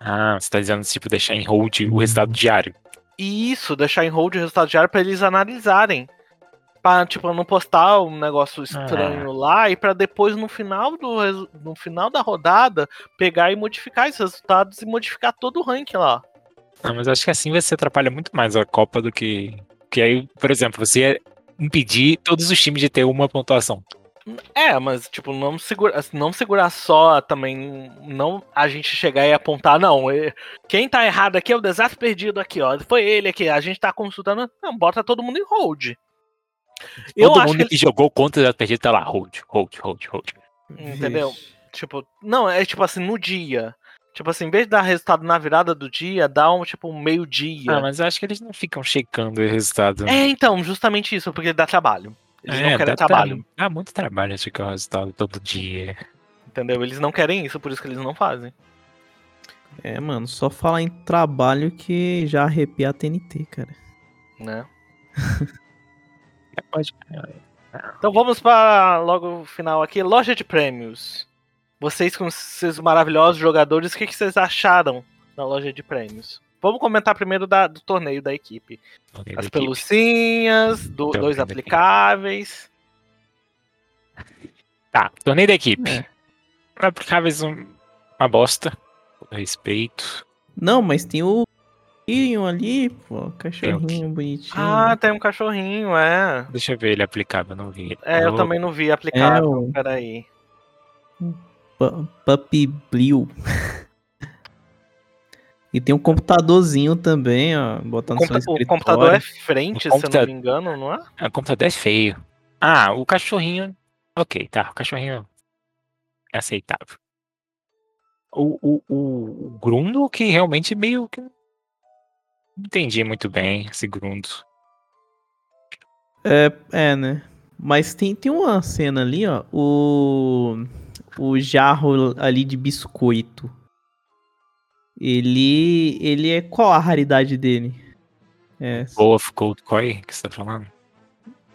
Ah, você tá dizendo, tipo, deixar em hold o resultado diário. E isso, deixar em hold o resultado diário pra eles analisarem. Pra, tipo, não postar um negócio estranho lá e pra depois, no final, do, no final da rodada, pegar e modificar esses resultados e modificar todo o ranking lá. Ah, mas acho que assim você atrapalha muito mais a Copa do que. Que aí, por exemplo, você ia impedir todos os times de ter uma pontuação. É, mas, tipo, não segura, não segurar só também. Não a gente chegar e apontar, não. é- Quem tá errado aqui é o desastre perdido aqui, ó. Foi ele aqui. A gente tá consultando. Não, bota todo mundo em hold. Eu Todo acho mundo que que, jogou contra o perdido tá lá, hold, hold, hold, hold. Entendeu? Vixe. Tipo, não, é tipo assim, no dia. Tipo assim, em vez de dar resultado na virada do dia, dá um tipo um meio-dia. Ah, mas eu acho que eles não ficam checando o resultado. É, então, justamente isso, porque dá trabalho. Eles não querem É, trabalho, Dá muito trabalho checar o resultado todo dia. entendeu? Eles não querem isso, por isso que eles não fazem. É, mano, só falar em trabalho que já arrepia a TNT, cara. Né? Pode. Então vamos para logo o final aqui, loja de prêmios. vocês com esses maravilhosos jogadores, o que, que vocês acharam da loja de prêmios? Vamos comentar primeiro da- do torneio da equipe. Torneio As da equipe. pelucinhas, do- Torneio dois da equipe. aplicáveis. Tá, torneio da equipe. É. Aplicáveis um, uma bosta. Respeito. Não, mas tem o Tyrion ali, pô, cachorrinho bonitinho. Ah, tem um cachorrinho, é. Deixa eu ver ele aplicável, eu não vi. ele. É, eu também não vi aplicável. É, o- Peraí. Pu- Puppy Blue. e tem um computadorzinho também, ó, botando Computa- seu o computador é frente, O se eu computa- não me engano, não é? Ah, O computador é feio. Ah, o cachorrinho. Ok, tá. O cachorrinho é aceitável. O, o, o, o Grundo, que realmente meio que. Entendi muito bem esse Grundo. É, é, né? Mas tem, tem uma cena ali, ó. O, o jarro ali de biscoito. Ele. Ele é. Qual a raridade dele? É. Wolf Cold Koi, que você tá falando?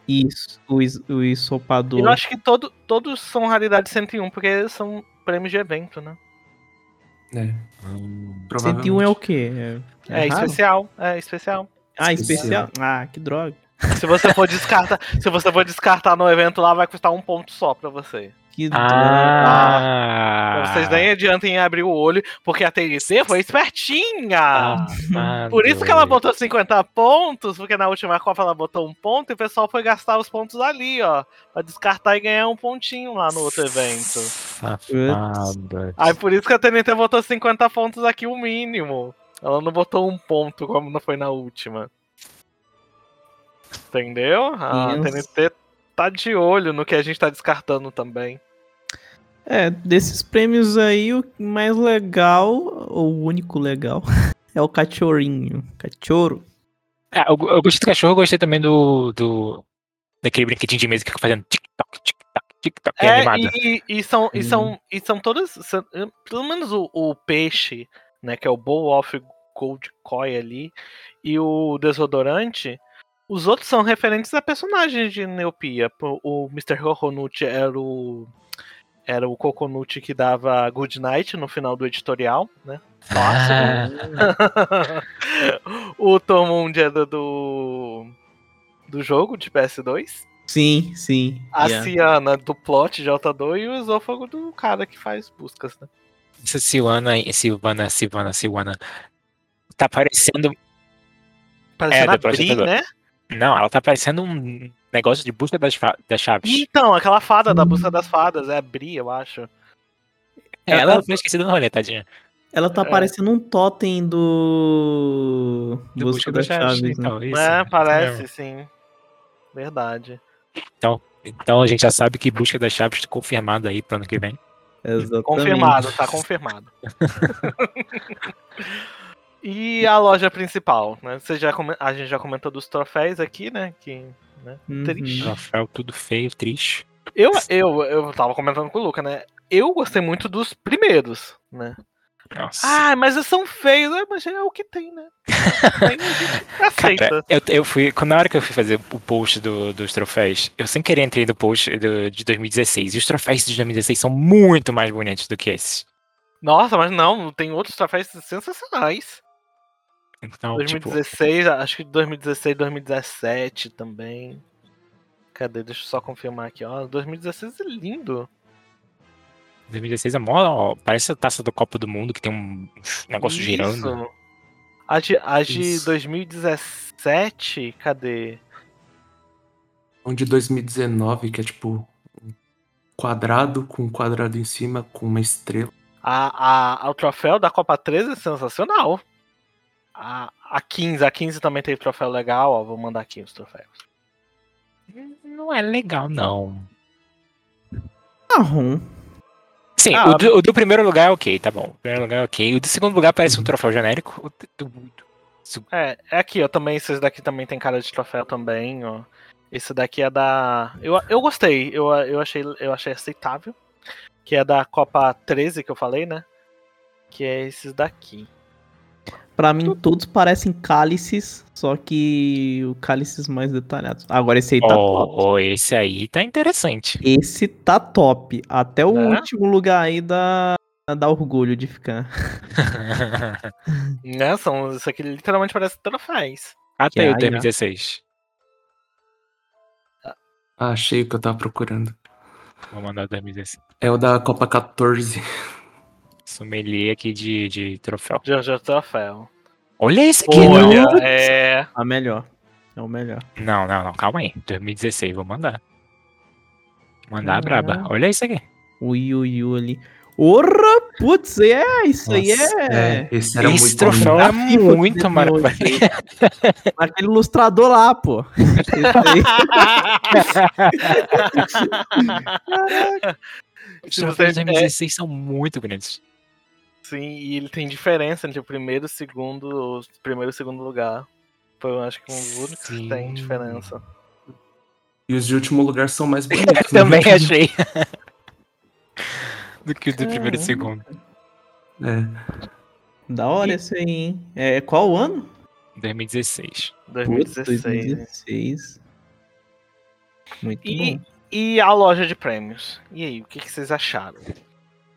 Isso. O, is- o ensopador. Eu acho que todo, todos são raridade 101, porque são prêmios de evento, né? É, Hum, 101 é o quê? É, É, é especial, é especial. Ah, especial. especial? Ah, que droga. Se você for descartar, se você for descartar no evento lá, vai custar um ponto só pra você. Que droga. Ah! Vocês nem adiantem em abrir o olho, porque a TNC foi espertinha. Ah, Por isso que ela botou 50 pontos, porque na última Copa ela botou um ponto e o pessoal foi gastar os pontos ali, ó. Pra descartar e ganhar um pontinho lá no outro evento. Safada. Aí por isso que a TNT botou 50 pontos aqui, o mínimo. Ela não botou um ponto como não foi na última. Entendeu? A Isso. TNT tá de olho no que a gente tá descartando também. É, desses prêmios aí, o mais legal, ou o único legal, é o cachorrinho. Cachorro. Ah, eu, eu gostei do cachorro, eu gostei também do. do daquele brinquedinho de mesa que fica fazendo tic-toc, tic-toc, tic-toc, que é, É, animado. e, e são, e, Hum. são, e são todas. são- pelo menos o, o peixe, né? Que é o Bowl of Gold Koi ali, e o desodorante. Os outros são referentes a personagens de Neopia. O Mr. Coconut era o. Era o Coconut que dava Good Night no final do editorial, né? Ah, o Tormund era do. do jogo de PS2. Sim, sim. A yeah. Ciana do plot de Altador e o esôfago do cara que faz buscas, né? Essa Silvana, Silvana, Silvana, Silvana. Tá parecendo. Parecendo É, a Bri, né? Não, ela tá parecendo um negócio de busca das, das chaves. Então, aquela fada da Hum. busca das fadas, é a Bri, eu acho. É, ela- ela foi esquecida no rolê, tadinha. Ela tá É. parecendo um totem do. Do Busca das Chaves, né? Então, isso. é, parece, mesmo. sim. Verdade. Então a gente já sabe que busca das chaves tá confirmado aí pro ano que vem. Exatamente. Confirmado, tá confirmado. e a loja principal, né? Você já come- A gente já comentou dos troféus aqui, né? Que, né? Uhum. Triste. Troféu tudo feio, triste. Eu, eu, eu tava comentando com o Luca, né? Eu gostei muito dos primeiros, né? Nossa. Ah, mas eles são feios, mas é o que tem, né? Tem, aceita. Cara, eu, eu fui. Na hora que eu fui fazer o post do- dos troféus, eu sem querer entrei no post do- de 2016. E os troféus de 2016 são muito mais bonitos do que esses. Nossa, mas não, tem outros troféus sensacionais. Então, tipo, 2016, acho que 2016, 2017 também. Cadê? Deixa eu só confirmar aqui, ó. 2016 é lindo. 2016 é mó, ó, parece a taça do Copa do Mundo que tem um negócio girando. Isso. A de, a de Isso. 2017, cadê? Um de 2019, que é tipo um quadrado com um quadrado em cima com uma estrela. A, a, o troféu da Copa 13 é sensacional. A, a 15, a 15 também tem troféu legal, ó. Vou mandar aqui os troféus. Não é legal, não. Marrom. Sim, Ah, o, do, o do primeiro lugar é ok, tá bom. O primeiro lugar é ok. O do segundo lugar parece um troféu genérico. O do- do- É, é aqui, ó. Também, esses daqui também tem cara de troféu também, ó. Esse daqui é da. Eu, eu gostei, eu, eu, achei, eu achei aceitável. Que é da Copa 13 que eu falei, né? Que é esses daqui. Pra mim, todos parecem cálices, só que o cálices mais detalhados. Agora, esse aí tá top. Oh, oh, esse aí tá interessante. Esse tá top. Até o Né? último lugar aí dá, dá orgulho de ficar. Né? São, isso aqui literalmente parece troféus. Até Que o aí, ó. 2016. Ah, achei o que eu tava procurando. Vou mandar o 2016. É o da Copa 14. Sommelier aqui de, de troféu. Já troféu. Olha esse aqui, Olha, não. é. A melhor. É o melhor. Não, não, não, calma aí. 2016, vou mandar. Mandar a braba. Olha isso aqui. O Yu Yu ali. Ora, putz, é, isso aí Nossa, é. Esse era Esse muito troféu bom. é muito maravilhoso. Aquele ilustrador lá, pô. Os troféus de 2016 são muito bonitos. Sim, e ele tem diferença entre o primeiro e o segundo, o primeiro e o segundo lugar. Foi, eu acho que um dos únicos que tem diferença. E os de último lugar são mais bonitos. né? Também achei. Do que o do primeiro e segundo. É. Da hora esse aí, hein? É, qual o ano? 2016. Putz, 2016. né? 2016. Muito E, bom. e a loja de prêmios? E aí, o que, que vocês acharam?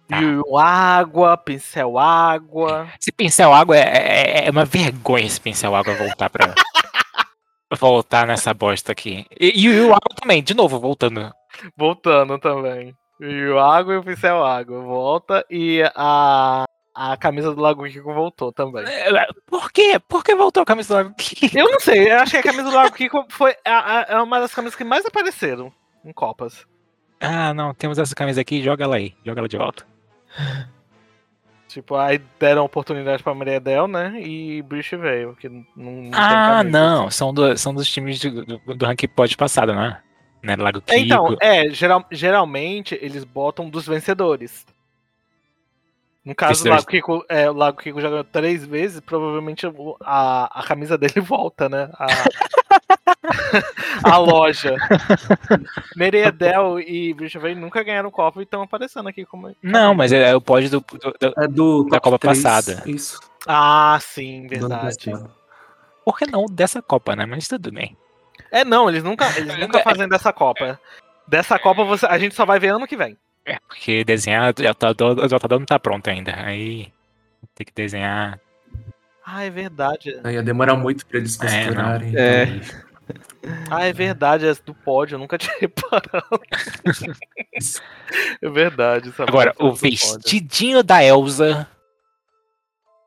Tá. Água, pincel água. Esse pincel água é, é- é uma vergonha esse pincel água voltar pra. voltar nessa bosta aqui. E, e o água também, de novo, voltando. Voltando também. Yu água e o pincel água. Volta. E a, a camisa do Lago Kiko voltou também. É, Por quê? Por que voltou a camisa do água? Eu não sei, eu acho que a camisa do Lago Kiko foi a, a- é uma das camisas que mais apareceram em Copas. Ah, não, temos essa camisa aqui, joga ela aí, joga ela de volta. Tipo, aí deram oportunidade pra Maria Del, né? E Brish veio, que não, não Ah, camisa. não, são, do- são dos times do, do, do ranking pod passado, né? Né, Lago Kiko. Então, é, geral- geralmente eles botam dos vencedores. No caso, o. Lago Kiko, é, o Lago Kiko já ganhou três vezes, provavelmente a, a camisa dele volta, né? A, a loja. Meredel e Bridgeville nunca ganharam Copa e estão aparecendo aqui como. Não, mas é, é o pod do, do- do- É do Da Copa três, passada. Isso. Ah, sim, verdade. Por que não dessa Copa, né? Mas tudo bem. É, não, eles nunca, eles nunca fazem dessa Copa. Dessa Copa você, a gente só vai ver ano que vem. É, porque desenhar, já tá, o Jotador não tá pronto ainda. Aí tem que desenhar. Ah, é verdade. Aí ia demorar muito pra eles É, não. costurarem. É. então- Ah, é verdade, essa do pódio, eu nunca tinha reparado. é verdade. essa Agora, o do pódio. vestidinho da Elsa.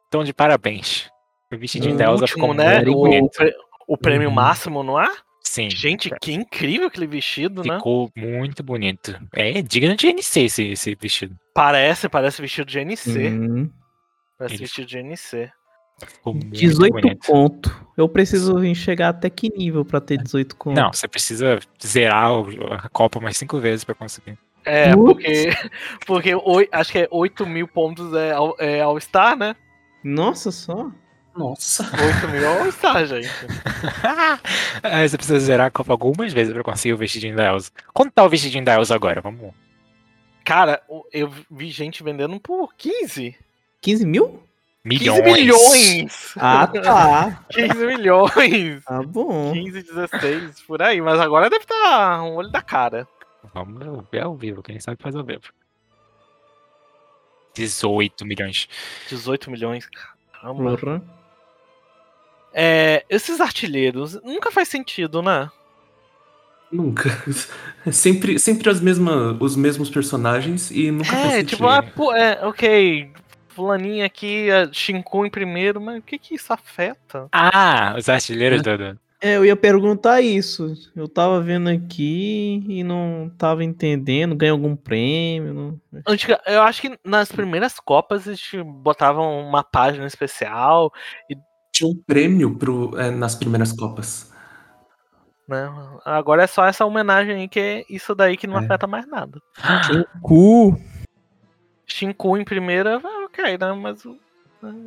Então, de parabéns. O vestidinho O da Elsa último, ficou né? muito O, bonito. pre- o prêmio Uhum. máximo, não é? Sim. Gente, que incrível aquele vestido, né? Ficou muito bonito. É digno de NC esse, esse vestido. Parece, parece vestido de NC. Hum, Parece Ele- vestido de NC. Ficou muito 18 bonito. ponto. Eu preciso chegar até que nível pra ter 18 conto? Não, você precisa zerar o- a Copa mais cinco vezes pra conseguir. É, Putz. porque, porque oi- acho que é 8 mil pontos é, é All-Star, né? Nossa, só. Nossa. 8 mil é All-Star, gente. Aí você precisa zerar a Copa algumas vezes pra conseguir o vestidinho da Elsa. Quanto tá o vestidinho da Elsa agora? Vamos. Cara, eu vi gente vendendo por 15. 15 mil? 15 Milhões. milhões! Ah, tá. 15 milhões! Tá bom. 15, 16, por aí. Mas agora deve estar um olho da cara. Vamos ver ao vivo, quem sabe faz ao vivo. 18 milhões. 18 milhões. Caramba. Porra. É, esses artilheiros nunca faz sentido, né? Nunca. É sempre, sempre as mesmas, os mesmos personagens e nunca faz É, sentido. tipo, ah, pô, é, ok. Fulaninha aqui, a Shinkun em primeiro, mas o que que isso afeta? Ah, os artilheiros do. É, eu ia perguntar isso. Eu tava vendo aqui e não tava entendendo. Ganha algum prêmio? Não... Antiga, eu acho que nas primeiras Copas eles botavam uma página especial, Tinha um prêmio pro, é, nas primeiras Copas. né? Agora é só essa homenagem aí que é isso daí que não É. afeta mais nada. Cu. Shinkun em primeira, ok, né? Mas.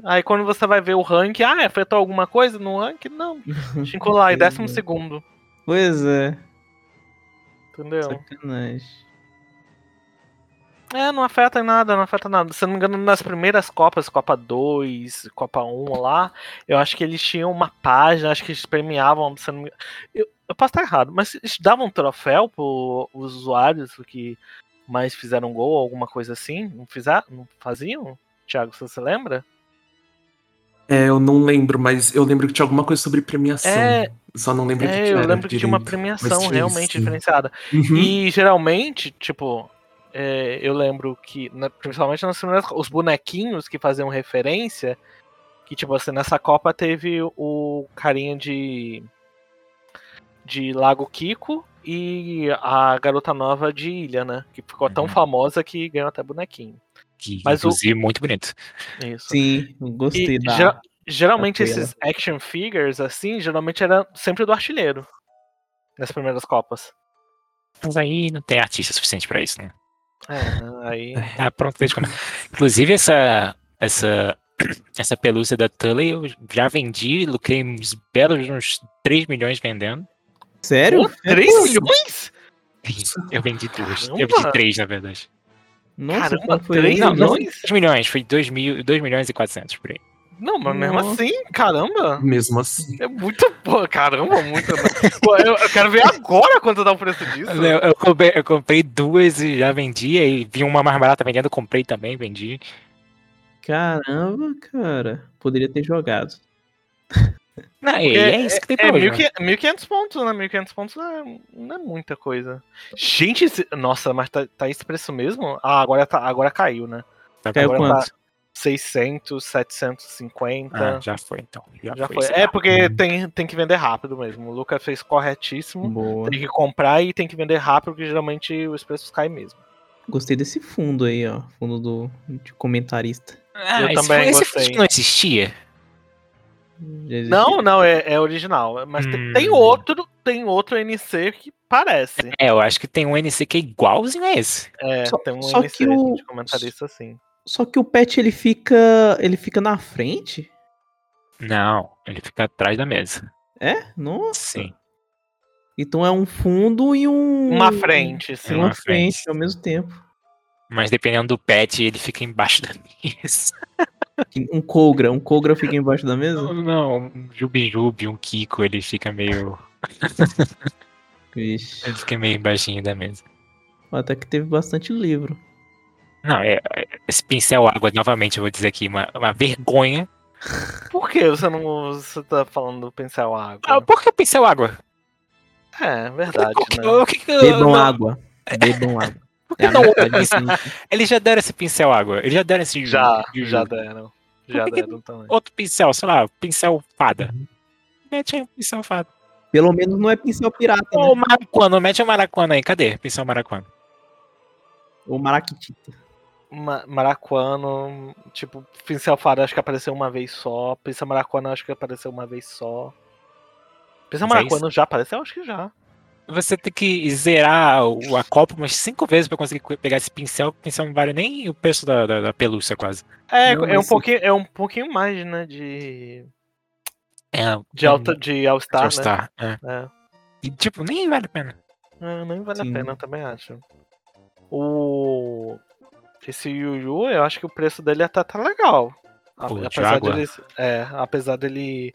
Aí quando você vai ver o ranking, ah, afetou alguma coisa no ranking? Não. Shinkun lá, em décimo segundo. Pois é. Entendeu? Sacanagem. É, não afeta em nada, não afeta nada. Se não me engano, nas primeiras Copas, Copa 2, Copa 1 lá, eu acho que eles tinham uma página, acho que eles premiavam, se eu, não me... eu, eu posso estar errado, mas eles davam um troféu para os usuários que mais fizeram gol, alguma coisa assim? Não, fizer, não faziam? Thiago, você lembra? É, eu não lembro, mas eu lembro que tinha alguma coisa sobre premiação. É, Só não lembro que é que eu era lembro que tinha uma direito. premiação tinha, realmente sim. diferenciada. Uhum. E geralmente, tipo, é, eu lembro que, na- principalmente nas primeiras, os bonequinhos que faziam referência, que tipo assim, nessa Copa teve o carinha de de Lago Kiko e a garota nova de Ilha, né? Que ficou tão Uhum. famosa que ganhou até bonequinho. Que, Mas o- inclusive, muito bonito. Isso. Sim, gostei E da. gera- geralmente da esses action figures, assim, geralmente era sempre do artilheiro. Nas primeiras Copas. Mas aí não tem artista suficiente pra isso, né? É, aí. Tá pronto desde quando. Inclusive, essa, essa, essa pelúcia da Tully eu já vendi, lucrei uns belos uns 3 milhões vendendo. Sério? Pô, 3 É, milhões? Eu vendi duas. Eu vendi três, na verdade. Nossa, Caramba, foi três isso? Não, milhões? 2 milhões, foi 2, mil, 2 milhões e 400 por aí. Não, mas mesmo Nossa. assim, caramba. Mesmo assim. É muito. Pô, caramba, muito. Pô, eu, eu quero ver agora quanto dá o preço disso. Eu, eu comprei, eu comprei duas e já vendi, aí vi uma mais barata vendendo, eu comprei também, vendi. Caramba, cara. Poderia ter jogado. Não, e Porque é isso que tem É pra hoje. né? 1.500 1.500 pontos, né? 1.500 pontos é- não é muita coisa. Gente, esse- nossa, mas tá, tá esse preço mesmo? Ah, agora, tá, agora caiu, né? Tá Caiu agora quanto? 600, 750. Ah, já foi então. Já, já foi. foi. É porque tem, tem que vender rápido mesmo. O Lucas fez corretíssimo. Boa. Tem que comprar e tem que vender rápido, porque geralmente os preços caem mesmo. Gostei desse fundo aí, ó. Fundo do de comentarista. Ah, Eu esse também esse gostei. filme não existia? Não, não, é, é original. Mas tem, Hum. tem outro, tem outro NC que parece. É, eu acho que tem um NC que é igualzinho a esse. É, Só- tem um só NC que o- de comentarista assim. Só que o pet ele fica. ele fica na frente? Não, ele fica atrás da mesa. É? Nossa. Sim. Então é um fundo e um. Uma frente, E sim. uma uma frente, frente. ao mesmo tempo. Mas dependendo do pet, ele fica embaixo da mesa. Um Kogra, um Kogra fica embaixo da mesa? Não, um Jubi-Jubi, um Kiko, ele fica meio. Vixe. Ele fica meio embaixinho da mesa. Até que teve bastante livro. Não, é, é- esse pincel água, novamente, eu vou dizer aqui, uma, uma vergonha. Por que você não você tá falando do pincel água? Ah, por que pincel água? É, verdade, Por que- né? o que que eu- Bebam não, água. Bebam água. Por que É não? Eles já deram esse pincel água. Eles já deram esse. Já, já deram. Já que que- deram também. Outro pincel, sei lá, pincel fada. Mete aí um pincel fada. Pelo menos não é pincel pirata, né? Ô, maracuano, mete o maracuano aí. Cadê? Pincel maracuano. Ou maraquitita. Ma Maracuano, tipo, pincel fada acho que apareceu uma vez só. Pincel maracuano acho que apareceu uma vez só. Pincel Mas é maracuano já apareceu? Acho que já. Você tem que zerar o, a copa umas cinco vezes pra conseguir co- pegar esse pincel. O pincel não vale nem o preço da, da, da pelúcia, quase. É, Não, é, um pouquinho, é um pouquinho mais, né, de, É, de, alta, de All-Star, né? All-Star, é. É. E, tipo, nem vale a pena. É, nem vale Sim. a pena, eu também acho. O. Esse Yu Yu, eu acho que o preço dele até tá legal. De apesar água? dele. É, apesar dele,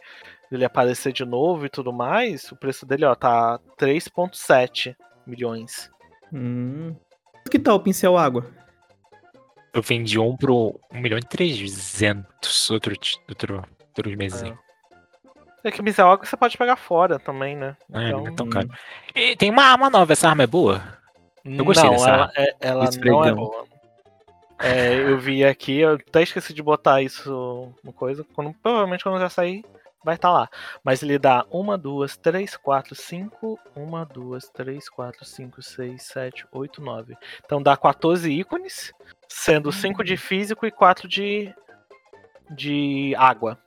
dele aparecer de novo e tudo mais, o preço dele, ó, tá 3,7 milhões. Hum. Que tal o pincel água? Eu vendi um pro 1 milhão e 300 outro, outro, outros meses. É. É que pincel água você pode pegar fora também, né? É, não é tão caro. E tem uma arma nova, essa arma é boa? Eu gostei não, dessa ela, arma. é, ela não é boa. É, eu vi aqui, eu até esqueci de botar isso no coisa. Quando, provavelmente quando eu já sair, vai estar lá. Mas ele dá 1, 2, 3, 4, 5. 1, 2, 3, 4, 5, 6, 7, 8, 9. Então dá 14 ícones, sendo 5 de físico e 4 de, de água.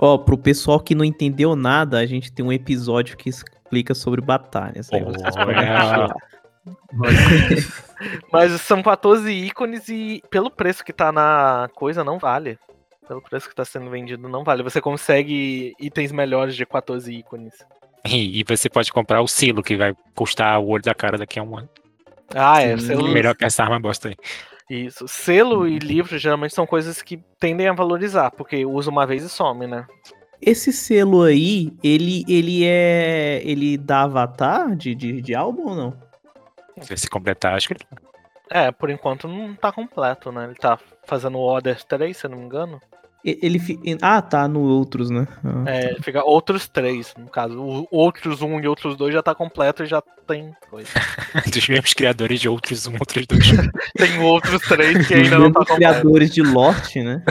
Ó, pro pessoal que não entendeu nada, a gente tem um episódio que explica sobre batalhas. Aí vocês assistir lá. Mas são 14 ícones e pelo preço que tá na coisa, não vale. Pelo preço que tá sendo vendido, não vale. Você consegue itens melhores de 14 ícones. E, e você pode comprar o selo, que vai custar o olho da cara daqui a um ano. Ah, é. Hum. Melhor que essa arma bosta aí. Isso. Selo e livro geralmente são coisas que tendem a valorizar, porque usa uma vez e some, né? Esse selo aí, ele, ele é. Ele dá avatar de, de, de álbum ou não? Se completar, acho que ele. É, por enquanto não tá completo, né? Ele tá fazendo o Order 3, se eu não me engano. Ele. fi- Ah, tá, no outros, né? Ah. É, fica outros três, no caso. O outros um e outros dois já tá completo e já tem coisa. Dos mesmos criadores de outros um, outros dois. Tem outros três que ainda não tá completo. criadores de Lost, né?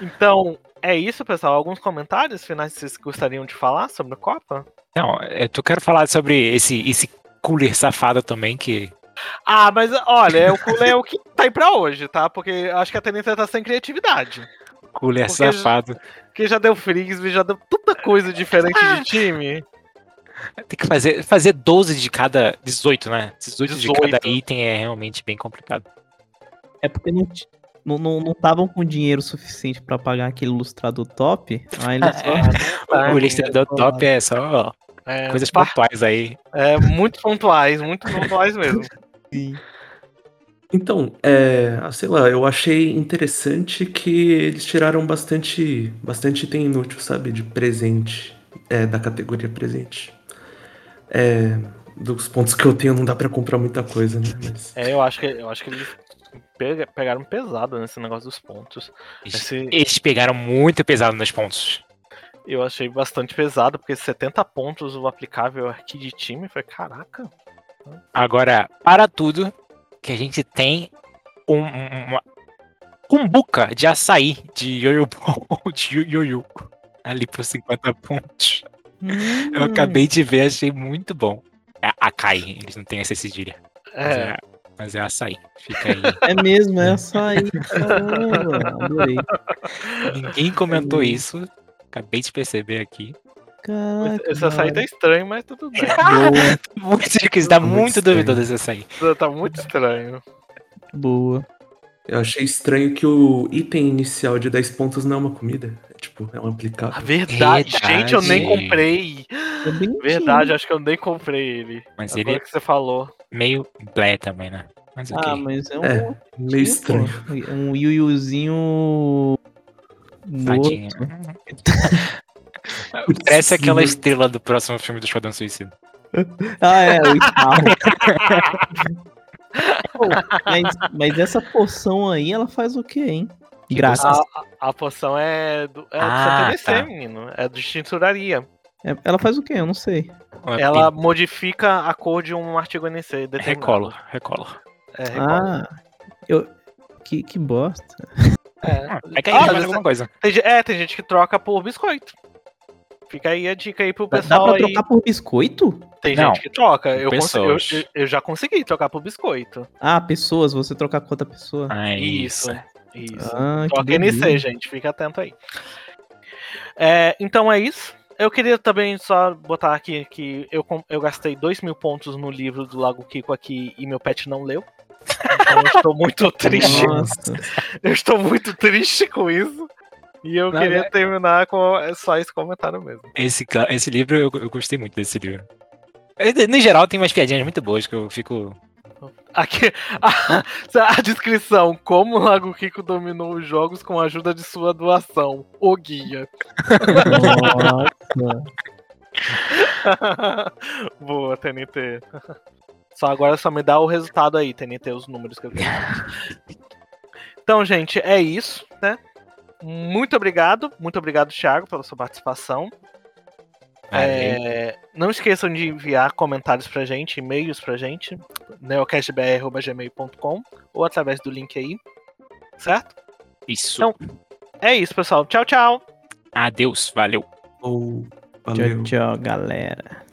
Então, é isso, pessoal. Alguns comentários finais que vocês gostariam de falar sobre a Copa? Não, eu tô- quero falar sobre esse, esse cooler safado também, que. Ah, mas olha, é o cooler é o que tá aí pra hoje, tá? Porque acho que a Tenente tá sem criatividade. Cooler Porque- safado. Porque já deu frisbee, já deu tanta coisa diferente de time. Tem que fazer, fazer 12 de cada. 18, né? 18, de 18. cada item é realmente bem complicado. É porque não não não não estavam com dinheiro suficiente pra pagar aquele ilustrador top. Aí eles só. Ah, o ilustrador top é só É, coisas pa- pontuais aí. é, muito pontuais, muito pontuais mesmo. Então, é, ah, sei lá, eu achei interessante que eles tiraram bastante, bastante item inútil, sabe, de presente, é, da categoria presente. É, dos pontos que eu tenho não dá pra comprar muita coisa, né? Mas, É, eu acho que, eu acho que eles pega- pegaram pesado nesse negócio dos pontos. Eles, Esse- eles pegaram muito pesado nos pontos. Eu achei bastante pesado, porque 70 pontos o aplicável aqui de time. Foi caraca. Agora, para tudo, que a gente tem um, um- uma cumbuca de açaí de Ball, de Yoyo. Ali por 50 pontos. Eu Hum, acabei de ver, achei muito bom. É Acai, eles não têm essa cedilha. Mas É, é, mas é açaí. Fica aí. É mesmo, é açaí. Caramba, adorei. Ninguém comentou isso. Acabei de perceber aqui. Caraca. esse açaí tá estranho, mas tudo bem. Muito difícil, dá Muito duvidoso esse açaí. tá muito estranho. boa. eu achei estranho que o item inicial de 10 pontos não é uma comida, é tipo, é um A aplicável. verdade, gente, eu nem Verdade. comprei. É bonitinho. Verdade, acho que eu nem comprei ele. Mas Agora ele que você falou. meio blé também, né? Mas ok. Ah, mas é um. É, meio estranho. Um Yuyuzinho. Tadinho. Parece aquela estrela do próximo filme do Esquadrão Suicida. Ah, é, o. Pô, mas, mas essa poção aí, ela faz o quê, hein? Graças. A, a- a poção é do, é Ah, do CTDC, tá. menino. É de tinturaria. É- Ela faz o quê? Eu não sei. Ela pin- modifica a cor de um artigo NC determinado. Recolor, recolor. É, recola. Ah, eu. Que, que bosta. É. É que aí Ah, faz alguma coisa. Tem, é, tem gente que troca por biscoito. Fica aí a dica aí pro Dá- Dá pessoal pra aí. trocar por biscoito? Tem Não, gente que troca. Eu, eu, pessoas. eu- eu já consegui trocar por biscoito. Ah, pessoas, você trocar com outra pessoa. Ah, Isso. isso. Isso. Ah, Troca NC, gente. Fica atento aí. É, então é isso. Eu queria também só botar aqui que eu, eu gastei dois mil pontos no livro do Lago Kiko aqui e meu pet não leu. Então eu estou muito triste. Nossa. Eu estou muito triste com isso. E eu Não, queria terminar com é só esse comentário mesmo. Esse, esse livro, eu, eu gostei muito desse livro. No geral, tem umas piadinhas muito boas que eu fico. Aqui, a, a descrição: Como o Lago Kiko dominou os jogos com a ajuda de sua doação. O guia. Nossa. Boa, TNT. Só agora só me dá o resultado aí, TNT, os números que eu quero. Então, gente, é isso, né? Muito obrigado, muito obrigado, Thiago, pela sua participação. É, não esqueçam de enviar comentários pra gente, e-mails pra gente, neocastbr.gmail.com ou através do link aí, certo? Isso. Então- É isso, pessoal. Tchau, tchau! Adeus, valeu. Tchau, valeu. tchau, galera.